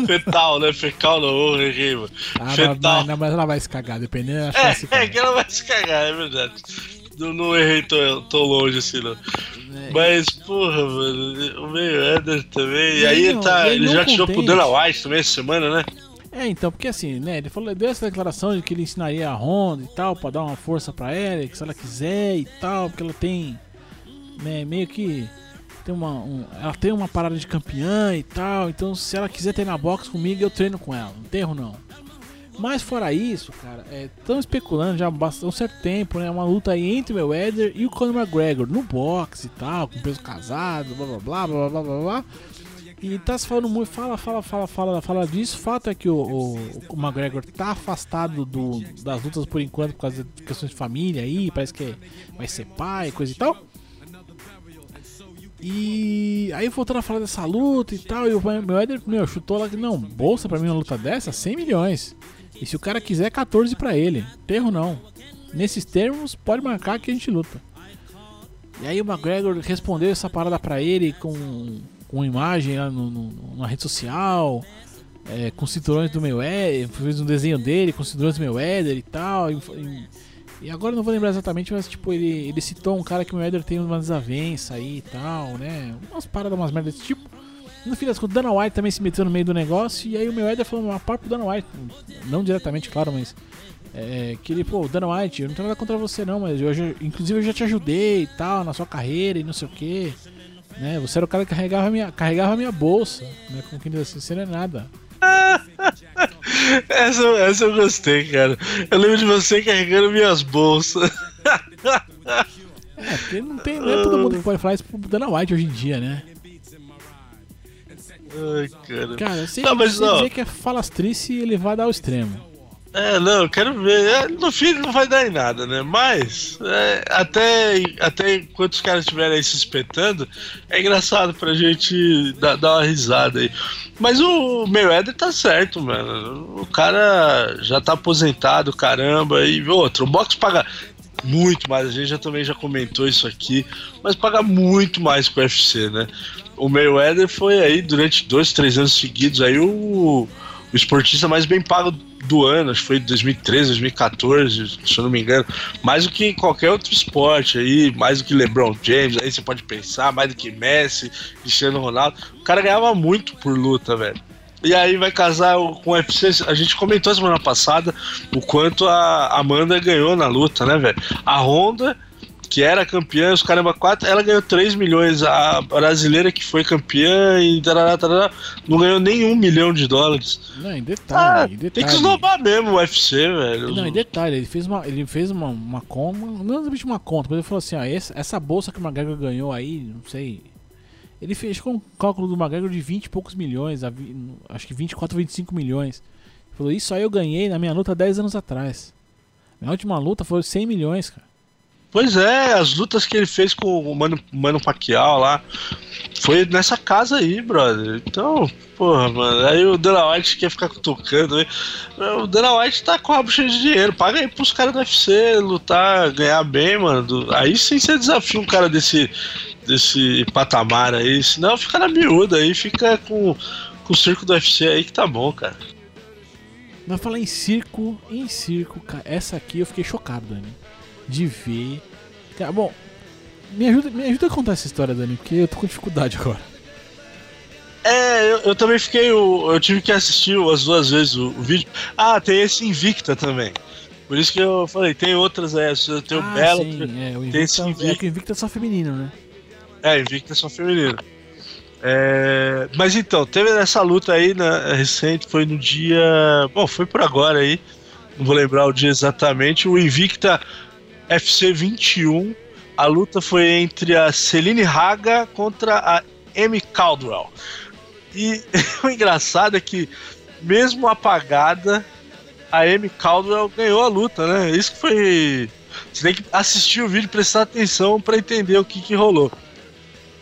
Fetal, né? Fecal não, ô, errei, mano. Ah, Fetal. mas, não, mas ela vai se cagar, dependendo. Ela se É, caga. é que ela vai se cagar, é verdade. Não, não errei tão, tão longe assim, não. É. Mas, porra, mano, o Mayweather também. E E aí ele, tá, ele já tirou pro contente. Dana White também essa semana, né? É, então, porque assim, né? Ele falou, deu essa declaração de que ele ensinaria a Honda e tal, pra dar uma força pra ela, que se ela quiser e tal, porque ela tem. Né, meio que. Tem uma, um, ela tem uma parada de campeã e tal, então se ela quiser treinar boxe comigo, eu treino com ela, não tem erro não. Mas fora isso, cara, estão é, especulando já há um certo tempo, né? Uma luta aí entre o Mayweather e o Conor McGregor no boxe e tal, com peso casado, blá blá blá blá blá blá blá. E tá se falando muito, fala, fala, fala, fala, fala disso. Fato é que o, o, o McGregor tá afastado do, das lutas por enquanto por causa de questões de família aí, parece que vai ser pai, coisa e tal. E aí voltando a falar dessa luta e tal, e o Mayweather, meu, chutou lá que não, bolsa pra mim uma luta dessa, 100 milhões. E se o cara quiser, 14 pra ele. Terro não. Nesses termos, pode marcar que a gente luta. E aí o McGregor respondeu essa parada pra ele com uma imagem lá no, no, na rede social, é, com cinturões do Mayweather, fez um desenho dele com cinturões do Mayweather e tal. E, e, agora eu não vou lembrar exatamente, mas tipo, ele, ele citou um cara que o Mayweather tem uma desavença aí e tal, né? Umas paradas, umas merdas desse tipo. No fim das contas, Dana White também se meteu no meio do negócio. E aí o Mayweather falou uma parte pro Dana White. Não diretamente, claro, mas. É, que ele, pô, Dana White, eu não tenho nada contra você não, mas eu, já- inclusive eu já te ajudei e tal, na sua carreira e não sei o que. Né? Você era o cara que carregava a minha, carregava minha bolsa, né? Como quem diz assim, você não é nada. (laughs) Essa, essa eu gostei, cara. Eu lembro de você carregando minhas bolsas. É, porque não, tem, não é todo mundo que pode falar isso pro Dana White hoje em dia, né? Ai, cara. Cara, sem, Não, mas, dizer que é falastrice elevada ao extremo. É, não, quero ver. É, no fim não vai dar em nada, né? Mas, é, até, até enquanto os caras estiverem aí se espetando, é engraçado pra gente dar, dar uma risada aí. Mas o Mayweather tá certo, mano. O cara já tá aposentado, caramba. E outro, o boxe paga muito mais. A gente já também já comentou isso aqui, mas paga muito mais que o UFC, né? O Mayweather foi aí durante dois, três anos seguidos aí o, o esportista mais bem pago do ano, acho que foi 2013, 2014, se eu não me engano, mais do que qualquer outro esporte aí, mais do que LeBron James, aí você pode pensar, mais do que Messi, Cristiano Ronaldo. O cara ganhava muito por luta, velho. E aí vai casar com o UFC. A gente comentou semana passada o quanto a Amanda ganhou na luta, né, velho? A Honda, que era campeã, os caramba 4, ela ganhou 3 milhões. A brasileira que foi campeã e tarará, tarará, não ganhou nenhum milhão de dólares. Não, em Ah, detalhe, em detalhe. tem que esnobar mesmo o UFC, velho. Não, em detalhe, ele fez uma, ele fez uma, uma conta, não exatamente uma conta, mas ele falou assim, ó, essa, essa bolsa que o McGregor ganhou aí, não sei, ele fez com um cálculo do McGregor de 20 e poucos milhões, acho que 24, 25 milhões. Ele falou, isso aí eu ganhei na minha luta 10 anos atrás. Minha última luta foi 100 milhões, cara. Pois é, as lutas que ele fez com o Mano, Mano Pacquiao lá foi nessa casa aí, brother. Então, porra, mano. Aí o Dana White quer ficar cutucando. aí. O Dana White tá com a bucha de dinheiro. Paga aí pros caras do UFC lutar, ganhar bem, mano. Do- Aí sim você desafia um cara desse, desse patamar aí. Senão fica na miúda aí, fica com, com o circo do UFC aí que tá bom, cara. Mas falar em circo, em circo, cara, essa aqui eu fiquei chocado, Dani. De ver. Cara, bom, me ajuda, me ajuda a contar essa história, Dani, porque eu tô com dificuldade agora. É, eu, eu também fiquei. o- Eu tive que assistir as duas vezes o, o vídeo. Ah, tem esse Invicta também. Por isso que eu falei, tem outras, é, tem o ah, Belo. sim, é, o tem Invicta, esse é Invicta. que o Invicta é só feminino, né? É, Invicta é só feminino. É, mas então, teve essa luta aí né, recente, foi no dia. Bom, foi por agora aí. Não vou lembrar o dia exatamente. O Invicta FC 21. A luta foi entre a Celine Haga contra a Amy Caldwell. E (laughs) o engraçado é que, mesmo apagada, a Amy Caldwell ganhou a luta, né? Isso que foi. Você tem que assistir o vídeo e prestar atenção pra entender o que, que rolou.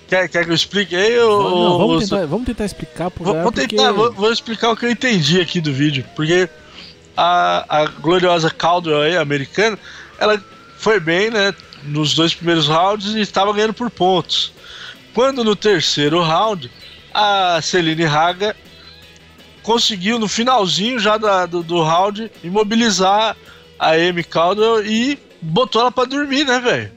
Quer, quer que eu explique aí? Ou, Não, vamos, tentar, vamos tentar explicar pro Vou, porque- tentar, vou, vou explicar o que eu entendi aqui do vídeo, porque a, a gloriosa Caldwell aí, americana, ela foi bem, né, nos dois primeiros rounds e estava ganhando por pontos. Quando no terceiro round, a Celine Haga conseguiu no finalzinho já da- do, do round imobilizar a Amy Caldwell e botou ela pra dormir, né, velho?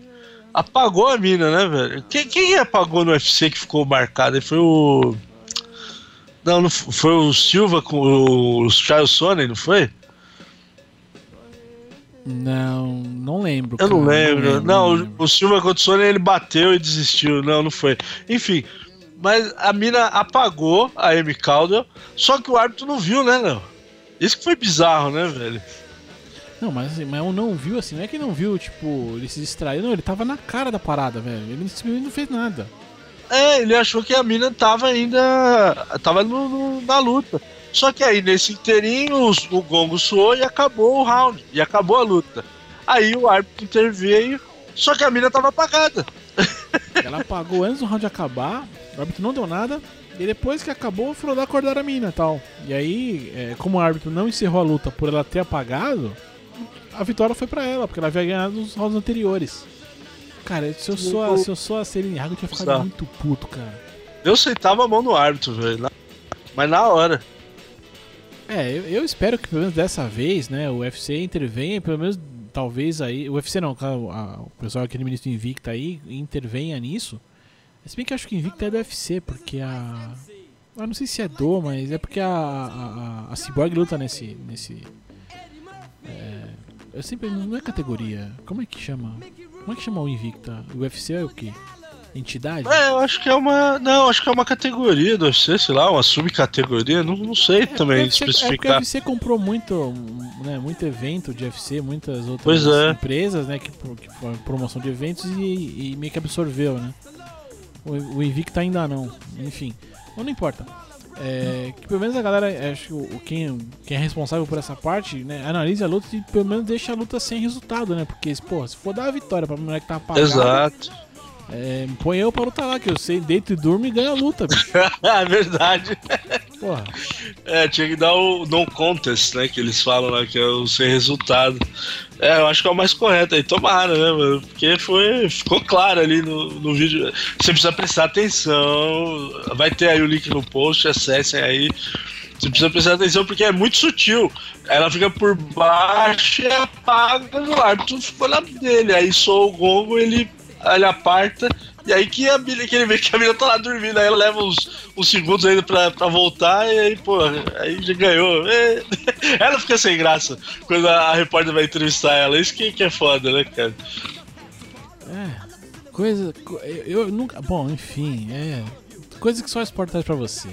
Apagou a mina, né, velho? Quem, quem apagou no UFC que ficou marcado? Foi o. Não, não foi o Silva com o Charles Sonnen, não foi? Não, não lembro. Eu não lembro. lembro, Não, lembro. o, Silva Sonnen ele bateu e desistiu. Não, não foi. Enfim, mas a mina apagou a Amy Caldwell, só que o árbitro não viu, né, Léo? Isso que foi bizarro, né, velho? Não, mas assim, mas não viu assim, não é que não viu, tipo, ele se distraiu, não, ele tava na cara da parada, velho. Ele simplesmente não fez nada. É, ele achou que a mina tava ainda. tava no, no, na luta. Só que aí, nesse inteirinho, o gongo soou e acabou o round. E acabou a luta. Aí o árbitro interveio, só que a mina tava apagada. (laughs) Ela apagou antes do round acabar, o árbitro não deu nada. E depois que acabou, foram dar acordar a mina tal. E aí, é, como o árbitro não encerrou a luta por ela ter apagado, a vitória foi pra ela, porque ela havia ganhado nos rounds anteriores. Cara, se eu sou a, se eu sou a Celine Haga, eu tinha ficado Tá. muito puto, cara. Eu sentava a mão no árbitro, velho. Mas na hora. É, eu, eu espero que pelo menos dessa vez, né, o UFC intervenha, pelo menos talvez aí. O UFC não, claro, a- o pessoal aquele ministro Invicta aí intervenha nisso. Se bem que eu acho que Invicta é do UFC, porque a. Eu não sei se é do, mas é porque a, a, a, a Cyborg luta nesse. nesse é, eu sempre. Não é categoria. Como é que chama? Como é que chama o Invicta? O UFC é o quê? Entidade? É, eu acho que é uma. Não, acho que é uma categoria do UFC, sei lá, uma subcategoria. Não, não sei também É porque o UFC É o especificar. UFC comprou muito, né, muito evento de UFC, muitas outras é. empresas, né, que, que promoção de eventos e, e meio que absorveu, né. O, o Invicta ainda não, enfim, mas não importa. É, que pelo menos a galera, acho que o, o- quem, quem é responsável por essa parte, né, analise a luta e pelo menos deixa a luta sem resultado, né, porque, pô, se for dar a vitória pra mulher que tá apagada, Exato. É, põe eu pra lutar lá, que eu sei, deito e durmo e ganho a luta, bicho. (laughs) é verdade. Porra. É, tinha que dar o no contest, né? Que eles falam lá, que é o sem resultado. É, eu acho que é o mais correto aí. Tomara, né, mano? Porque foi, ficou claro ali no, no vídeo. Você precisa prestar atenção. Vai ter aí o link no post, acessem aí. Você precisa prestar atenção porque é muito sutil. Ela fica por baixo e apaga no árbitro ficou na dele. Aí soa o gongo, ele, ele aparta. E aí que, a mina, que ele vê que a mina tá lá dormindo, aí ela leva uns, uns segundos ainda pra, pra voltar, e aí, pô, aí já ganhou. É. (laughs) Ela fica sem graça quando a, a repórter vai entrevistar ela. Isso que, que é foda, né, cara? É, coisa. co- Eu, eu nunca. Bom, enfim, é. Coisa que só o traz pra você.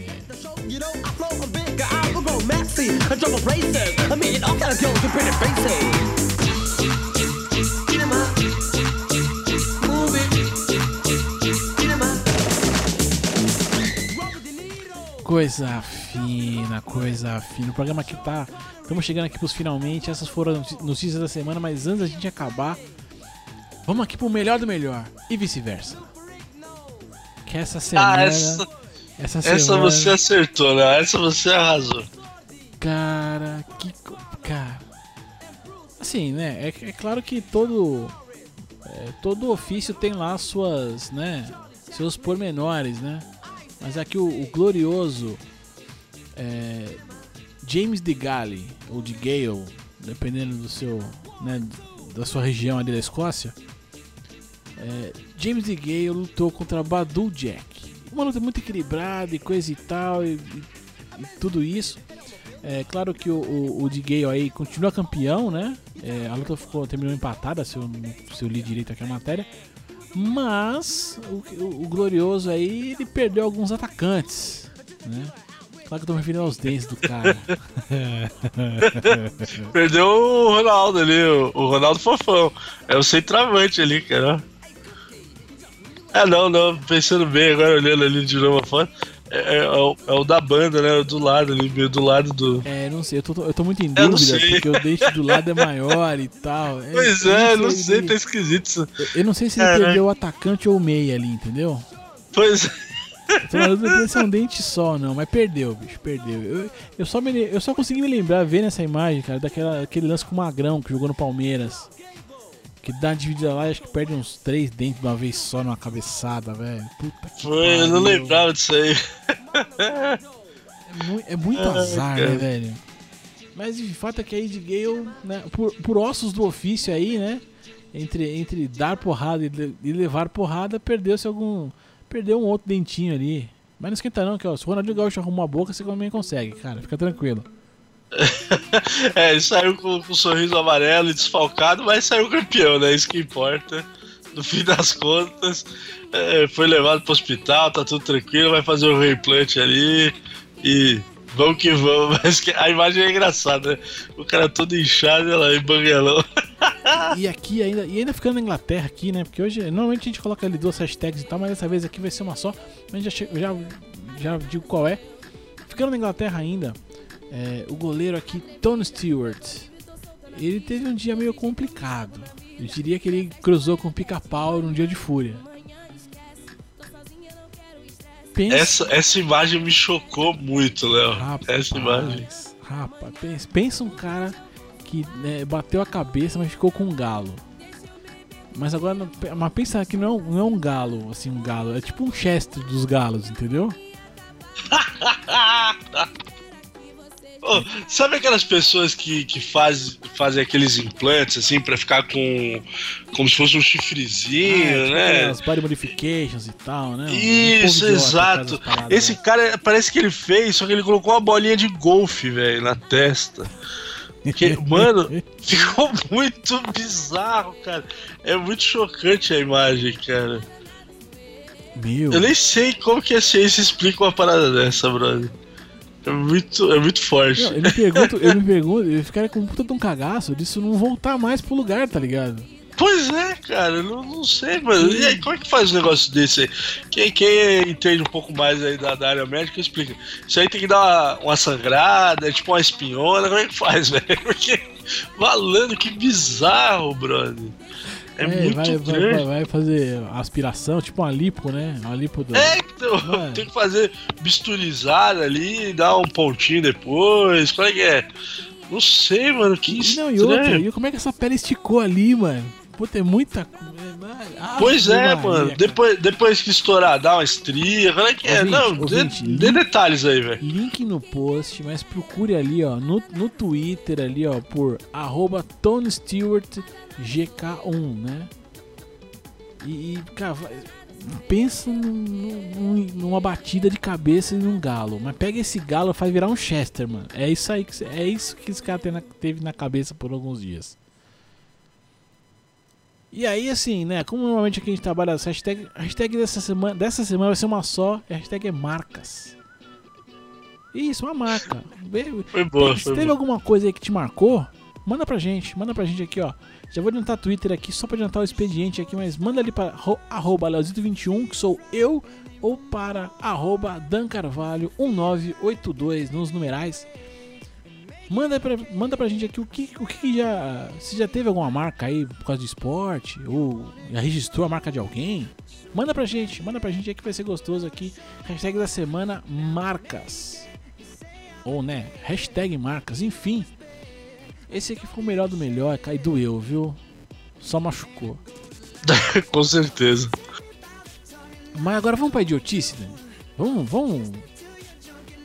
Coisa fina, coisa fina. O programa aqui tá. Estamos chegando aqui pros finalmente. Essas foram as notícias da semana, mas antes da gente acabar, vamos aqui pro melhor do melhor. E vice-versa. Que essa semana. Ah, essa, essa essa semana. você acertou, né? Essa você arrasou. Cara, que. Cara. Assim, né? É, é claro que todo. é, todo ofício tem lá suas, né? Seus pormenores, né? Mas aqui o, o glorioso é, James de Gale, ou de Gale, dependendo do seu. Né, da sua região ali da Escócia. é, James de Gale lutou contra Badu Jack. Uma luta muito equilibrada e coisa e tal, e- e- e tudo isso. É claro que o, o, o de Gale aí continua campeão, né? É, a luta ficou, terminou empatada, se eu, se eu li direito aqui a matéria. Mas o, o- glorioso aí, ele perdeu alguns atacantes, né? Claro que eu tô me referindo aos dentes do cara. (laughs) Perdeu o Ronaldo ali, o Ronaldo Fofão. É o centroavante ali, cara. Ah, não, não. Pensando bem agora, olhando ali de novo a foto. É, é o, é o da banda, né? Do lado ali, meio do lado do. É, não sei, eu tô, eu tô muito em Eu dúvida, sei. porque o dente do lado é maior e tal. É, Pois eu é, não ele- sei, tá esquisito isso. Eu não sei se ele Caraca. perdeu o atacante ou o meia ali, entendeu? Pois é. Eu tô se é um dente só, não, mas perdeu, bicho, perdeu. Eu, eu, só, me, eu só consegui me lembrar, ver nessa imagem, cara, daquela, aquele lance com o Magrão que jogou no Palmeiras. Que dá uma dividida lá e acho que perde uns três dentes de uma vez só numa cabeçada, velho. Puta que Foi, eu não pariu. lembrava disso aí. É, mui- é muito Ah, azar, cara. né, velho? Mas de fato é que a Ed Gale, né, por, por ossos do ofício aí, né? Entre, entre dar porrada e, e levar porrada, perdeu-se algum. Perdeu um outro dentinho ali. Mas não esquenta não, que ó, se o Ronaldinho Gaúcho arrumar a boca, você também consegue, cara. Fica tranquilo. (laughs) É, ele saiu com, com um sorriso amarelo e desfalcado, mas saiu campeão, né? Isso que importa. No fim das contas, é, foi levado pro hospital, tá tudo tranquilo, vai fazer o reimplante ali e vamos que vamos. (laughs) Mas a imagem é engraçada, né? O cara todo inchado lá em banguelão. (laughs) e aqui ainda, e ainda ficando na Inglaterra aqui, né? Porque hoje, normalmente a gente coloca ali duas hashtags e tal, mas dessa vez aqui vai ser uma só. Mas já, já, já digo qual é. Ficando na Inglaterra ainda, é, o goleiro aqui, Tony Stewart, ele teve um dia meio complicado. Eu diria que ele cruzou com o pica-pau num dia de fúria. Essa, essa imagem me chocou muito, Léo. Essa imagem. Rapaz, pensa, pensa um cara que né, bateu a cabeça, mas ficou com um galo. Mas agora, mas pensa que não é, um, não é um galo, assim, um galo. É tipo um Chester dos galos, entendeu? (laughs) Sabe aquelas pessoas que, que faz, fazem aqueles implantes assim pra ficar com. como se fosse um chifrezinho, Ah, né? As body modifications e tal, né? Um- Isso, exato. as paradas, Esse né? cara parece que ele fez, só que ele colocou uma bolinha de golfe, velho, na testa. Que, (laughs) mano, ficou muito bizarro, cara. É muito chocante a imagem, cara. Meu. Eu nem sei como que a ciência explica uma parada dessa, brother. É muito, é muito forte. Não, eu me pergunto, eu me pergunto, eles ficaram com um puta de um cagaço disso não voltar mais pro lugar, tá ligado? Pois é, cara, eu não, não sei, mano. E aí, como é que faz um negócio desse aí? Quem, quem entende um pouco mais aí da, da área médica, explica. Isso aí tem que dar uma, uma sangrada, é tipo uma espinhona, como é que faz, (laughs) velho? Porque, malandro, que bizarro, brother. É, muito vai, grande. vai, vai fazer aspiração, tipo uma lipo, né? Uma lipo do. É, então, Ué. tem que fazer bisturizada ali, dar um pontinho depois, qual é que é? Não sei, mano, que estranho. Não, e outra, e como é que essa pele esticou ali, mano? Puta, é muita. Ah, Pois é, Maria, mano. cara. Depois, depois que estourar, dá uma estria. Qual é que é? Ouvinte, Não, dê, ouvinte, dê link- detalhes aí, velho. Link no post, mas procure ali, ó, no, no Twitter ali, ó, por arroba Tony Stewart GK1, né? E, e, cara, pensa num- num- numa batida de cabeça de um galo. Mas pega esse galo e faz virar um Chester, mano. É isso aí que, é isso que esse cara teve na cabeça por alguns dias. E aí, assim, né? Como normalmente aqui a gente trabalha essa hashtag, a hashtag dessa semana, dessa semana vai ser uma só, e a hashtag é marcas. Isso, uma marca. Foi boa, se foi teve boa. alguma coisa aí que te marcou, manda pra gente. Manda pra gente aqui, ó. Já vou adiantar Twitter aqui, só pra adiantar o expediente aqui, mas manda ali para ro- arroba Leozito21, que sou eu, ou para arroba Dan Carvalho 1982 nos numerais. Manda pra, manda pra gente aqui o que, o que já. Se já teve alguma marca aí por causa de esporte, ou já registrou a marca de alguém. Manda pra gente, manda pra gente aí que vai ser gostoso aqui. Hashtag da semana marcas. Ou né, hashtag marcas, enfim. Esse aqui foi o melhor do melhor, cai doeu, viu? Só machucou. (laughs) Com certeza. Mas agora vamos pra idiotice, Dani? Vamos, vamos.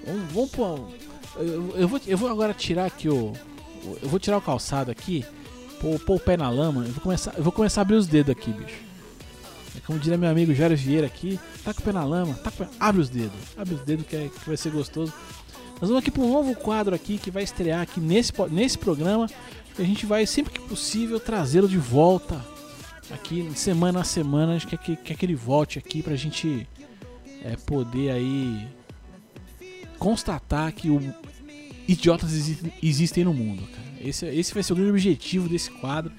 Vamos, vamos pôr. Eu, eu vou, eu vou agora tirar aqui o. Eu vou tirar o calçado aqui, pôr, pôr o pé na lama. Eu vou, começar, eu vou começar a abrir os dedos aqui, bicho. É como diria meu amigo Jairo Vieira aqui: tá com o pé na lama, tá pé, abre os dedos. Abre os dedos que, é- que vai ser gostoso. Nós vamos aqui para um novo quadro aqui que vai estrear aqui nesse, nesse programa. E a gente vai, sempre que possível, trazê-lo de volta aqui semana a semana. A gente quer que, quer que ele volte aqui pra gente é, poder aí constatar que o idiotas exi- existem no mundo, cara. Esse, esse vai ser o grande objetivo desse quadro.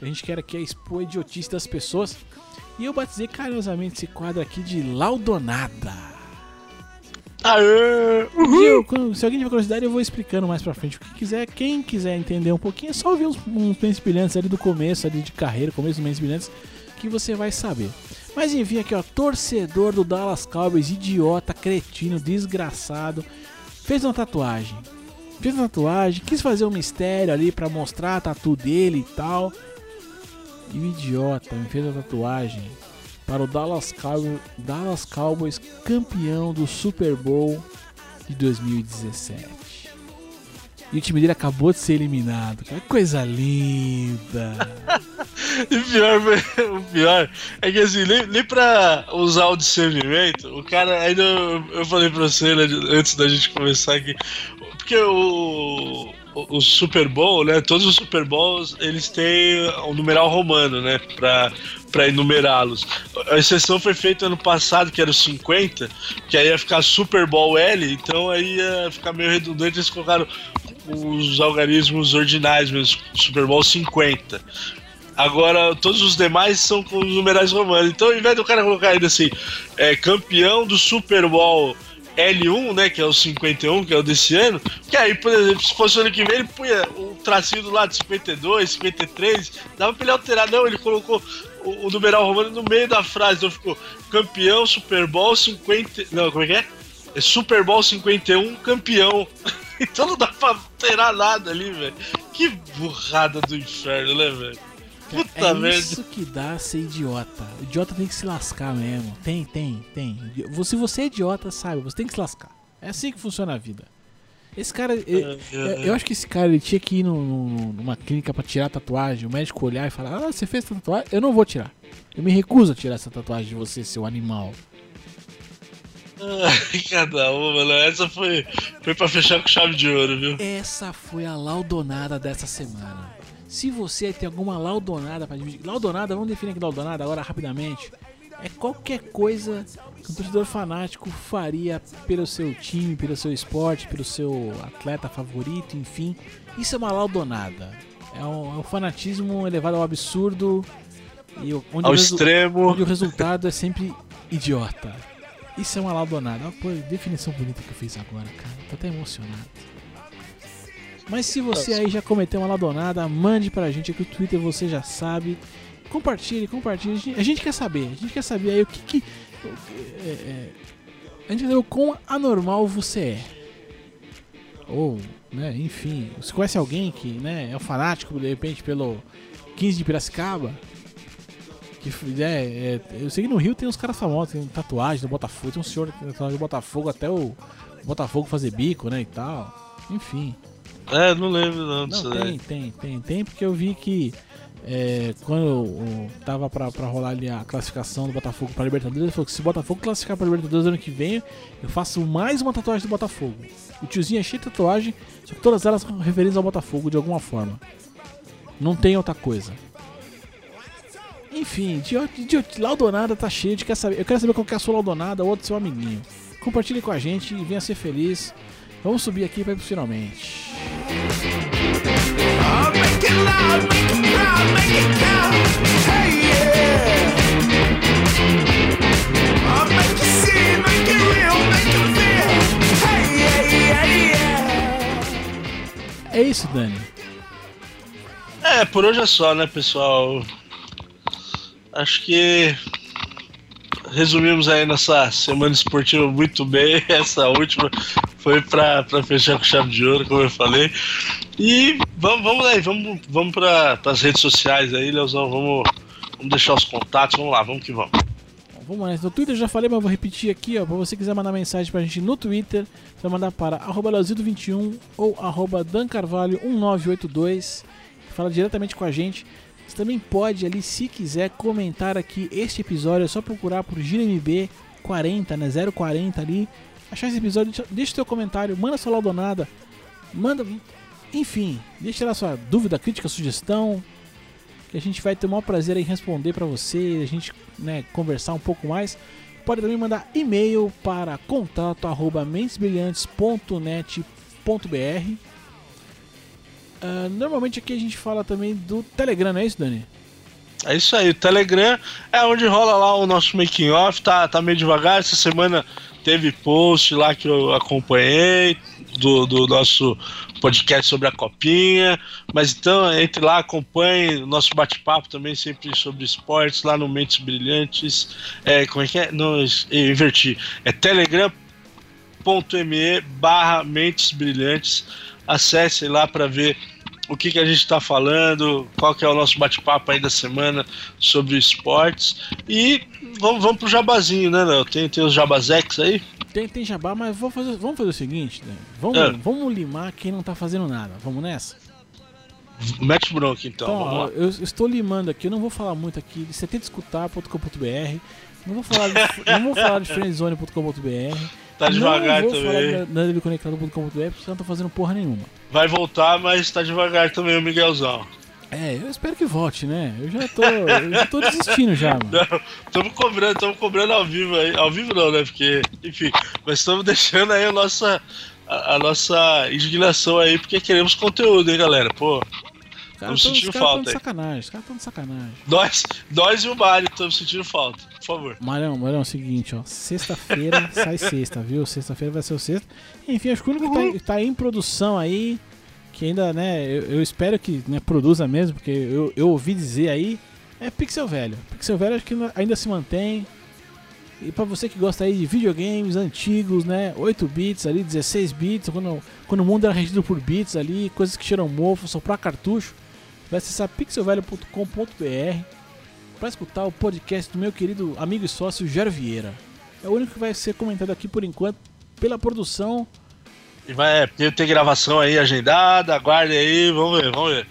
A gente quer aqui é expor a idiotice das pessoas. E eu batizei carinhosamente esse quadro aqui de Laudonada. Aê! Se alguém tiver curiosidade, eu vou explicando mais pra frente. O que quiser, quem quiser entender um pouquinho, é só ouvir uns, uns Mentes Brilhantes ali do começo, ali de carreira, começo dos Mentes Brilhantes, que você vai saber. Mas enfim, aqui ó, torcedor do Dallas Cowboys, idiota, cretino, desgraçado, fez uma tatuagem. Fez uma tatuagem, quis fazer um mistério ali pra mostrar a tatu dele e tal. E o idiota me fez a tatuagem para o Dallas Cowboys, Dallas Cowboys campeão do Super Bowl de 2017. E o time dele acabou de ser eliminado. Que coisa linda. (laughs) E pior, (laughs) o pior é que assim, nem, nem pra usar o discernimento, o cara ainda. Eu, eu falei pra você né, antes da gente começar aqui. Porque o, o, o Super Bowl, né? Todos os Super Bowls eles têm o numeral romano, né? Pra, pra enumerá-los. A exceção foi feita ano passado, que era o 50, que aí ia ficar Super Bowl L, então aí ia ficar meio redundante, eles colocaram os algarismos ordinais mesmo, Super Bowl 50. Agora, todos os demais são com os numerais romanos. Então, ao invés do cara colocar ainda assim, é, campeão do Super Bowl L1, né, que é o 51, que é o desse ano, que aí, por exemplo, se fosse o ano que vem, ele punha o tracinho do lado de 52, 53, dava pra ele alterar. Não, ele colocou o, o numeral romano no meio da frase, então ficou campeão Super Bowl 50. Não, como é que é? É Super Bowl 51, campeão. (laughs) então não dá pra alterar nada ali, velho. Que burrada do inferno, né, velho? Puta é merda. isso que dá ser idiota. O idiota tem que se lascar mesmo. Tem, tem, tem. Se você é idiota, sabe, você tem que se lascar. É assim que funciona a vida. Esse cara, eu, eu acho que esse cara ele tinha que ir numa clínica pra tirar a tatuagem, o médico olhar e falar: Ah, você fez essa tatuagem? Eu não vou tirar. Eu me recuso a tirar essa tatuagem de você, seu animal. Ai, (laughs) Cada uma, mano. Essa foi, foi pra fechar com chave de ouro, viu? Essa foi a laudonada dessa semana. Se você tem alguma laudonada pra dividir. Laudonada, vamos definir aqui laudonada agora rapidamente. É qualquer coisa que um torcedor fanático faria pelo seu time, pelo seu esporte, pelo seu atleta favorito, enfim. Isso é uma laudonada. É um, é um fanatismo elevado ao absurdo e o- onde, Ao o extremo. onde o resultado é sempre idiota. Isso é uma laudonada. Pô, definição bonita que eu fiz agora, cara. Tô até emocionado. Mas se você aí já cometeu uma ladonada, mande pra gente aqui o Twitter, você já sabe. Compartilhe, compartilhe. A gente, quer saber. A gente quer saber aí o que que. é, é, a gente quer saber o quão anormal você é. Ou, né, enfim. Você conhece alguém que né, é um fanático, de repente, pelo 15 de Piracicaba? Que, é, é, eu sei que no Rio tem uns caras famosos, tem tatuagem do Botafogo, tem um senhor que tem tatuagem do Botafogo até o Botafogo fazer bico, né, e tal. Enfim. É, não lembro não Não, tem, tem, tem, tem, porque eu vi que é, quando tava pra, rolar ali a classificação do Botafogo pra Libertadores, ele falou que se o Botafogo classificar pra Libertadores ano que vem, eu faço mais uma tatuagem do Botafogo. O tiozinho é cheio de tatuagem, só que todas elas são referentes ao Botafogo de alguma forma. Não tem outra coisa. Enfim, idiota, idiota, Laudonada tá cheio de quer saber. Eu quero saber qual que é a sua Laudonada ou outro seu amiguinho. Compartilhe com a gente e venha ser feliz. Vamos subir aqui para finalmente. Oh, É isso, Dani. É, por hoje é só, né, pessoal? Acho que resumimos aí nossa semana esportiva muito bem. (laughs) Essa última foi pra fechar com chave de ouro, como eu falei. E vamos, vamos aí, vamos, vamos para as redes sociais aí, Leozão. Vamos, vamos deixar os contatos, vamos lá, vamos que vamos. Vamos lá, no Twitter já falei, mas vou repetir aqui, ó. Pra você quiser mandar mensagem pra gente no Twitter, você vai mandar para arroba Leozito21 ou arroba dancarvalho1982. Fala diretamente com a gente. Você também pode ali, se quiser, comentar aqui este episódio. É só procurar por GiroMB 40, né? 040 ali. Achar esse episódio, deixa- o seu comentário, manda sua laudonada, manda. Enfim, deixa lá sua dúvida, crítica, sugestão. Que a gente vai ter o maior prazer em responder pra você, a gente né, conversar um pouco mais. Pode também mandar e-mail para contato Ah, normalmente aqui a gente fala também do Telegram, não é isso, Dani? É isso aí, o Telegram é onde rola lá o nosso making off, tá, tá meio devagar. Essa semana teve post lá que eu acompanhei do, do nosso podcast sobre a copinha. Mas então entre lá, acompanhe o nosso bate-papo também, sempre sobre esportes, lá no Mentes Brilhantes. É, como é que é? Não, eu inverti. É telegram.me barra Mentes Brilhantes. Acesse lá para ver o que, que a gente está falando, qual que é o nosso bate-papo aí da semana sobre esportes. E vamos, vamos pro jabazinho, né, Léo? Tem, tem os jabazex aí? Tem, tem jabá, mas vou fazer, vamos fazer o seguinte, Dani. Vamos, É. vamos limar quem não tá fazendo nada. Vamos nessa? Mete bronca então, Então, eu, eu estou limando aqui, eu não vou falar muito aqui de setentescutar.com.br, não vou falar de, (laughs) não vou falar de friendzone.com.br, Tá devagar não vou também. falar da conectado.com.br porque não tá fazendo porra nenhuma. Vai voltar, mas tá devagar também o Miguelzão. É, eu espero que volte, né? Eu já tô, eu já tô desistindo já, mano. Não, estamos cobrando, estamos cobrando ao vivo aí. Ao vivo não, né? Porque, enfim, mas estamos deixando aí a nossa, a, a nossa indignação aí, porque queremos conteúdo, hein, galera? Pô, caras Estamos estão sentindo falta de sacanagem. Os caras estão de sacanagem. Nós, nós e o Mário estamos sentindo falta, por favor. Marão, Marão, é o seguinte, ó. Sexta-feira (laughs) sai sexta, viu? Sexta-feira vai ser o sexta. Enfim, acho que o único que tá, tá em produção aí, que ainda, né, eu, eu espero que né, produza mesmo, porque eu, eu ouvi dizer aí, é Pixel Velho. Pixel Velho acho que ainda se mantém. E pra você que gosta aí de videogames antigos, né, 8 bits ali, 16 bits, quando, quando o mundo era regido por bits ali, coisas que cheiram mofo, soprar cartucho, vai acessar pixelvelho.com.br para escutar o podcast do meu querido amigo e sócio Jair Vieira. É o único que vai ser comentado aqui por enquanto pela produção. E vai é, ter, gravação aí agendada, aguarde aí, vamos ver, vamos ver.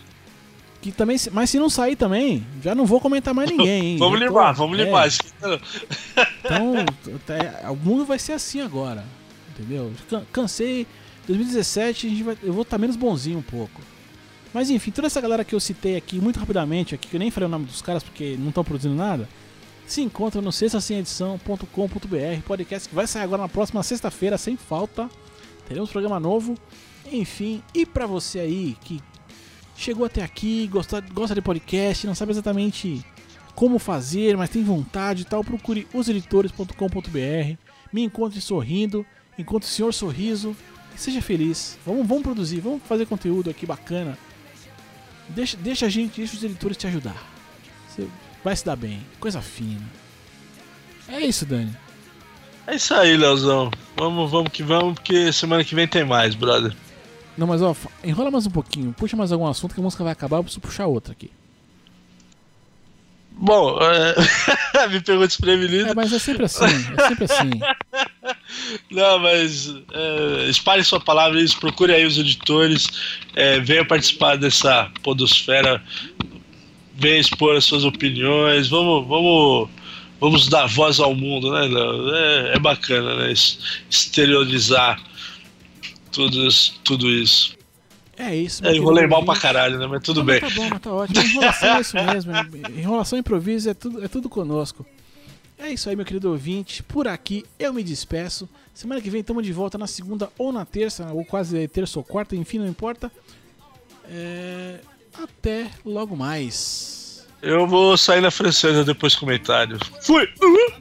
Que também, mas se não sair também, já não vou comentar mais ninguém, hein? (laughs) vamos limpar, vamos é, limpar. (laughs) Então, é, o mundo vai ser assim agora, entendeu? Can- Cansei. 2017 a gente vai, eu vou estar menos bonzinho um pouco. Mas enfim, toda essa galera que eu citei aqui, muito rapidamente, aqui que eu nem falei o nome dos caras porque não estão produzindo nada, se encontra no sextasemedição.com.br, podcast que vai sair agora na próxima sexta-feira, sem falta. Teremos programa novo. Enfim, e pra você aí que chegou até aqui, gosta, gosta de podcast, não sabe exatamente como fazer, mas tem vontade e tal, procure oseditores.com.br, me encontre sorrindo, encontre o senhor sorriso seja feliz. Vamos, vamos produzir, vamos fazer conteúdo aqui bacana. Deixa, deixa a gente, deixa os editores te ajudar. Você vai se dar bem, coisa fina. É isso, Dani. É isso aí, Leozão. Vamos, vamos que vamos, porque semana que vem tem mais, brother. Não, mas ó, enrola mais um pouquinho, puxa mais algum assunto que a música vai acabar, eu preciso puxar outra aqui. Bom, é... (laughs) me pegou desprevenido. É, mas é sempre assim, é sempre assim. (laughs) Não, mas é, espalhe sua palavra, isso, procure aí os editores, é, venha participar dessa podosfera, venha expor as suas opiniões, vamos, vamos, vamos dar voz ao mundo, né? É, é bacana, né? Exteriorizar tudo. Tudo isso. É isso. É, enrolei mal pra caralho, né? Mas tudo Não, bem. mas Tá bom, mas tá ótimo. Enrolação é isso mesmo. Enrolação improviso é tudo, é tudo conosco. É isso aí, meu querido ouvinte. Por aqui eu me despeço. Semana que vem estamos de volta na segunda ou na terça, ou quase terça ou quarta, enfim, não importa. É, Até logo mais. Eu vou sair na francesa depois do comentário. Fui! Uhul!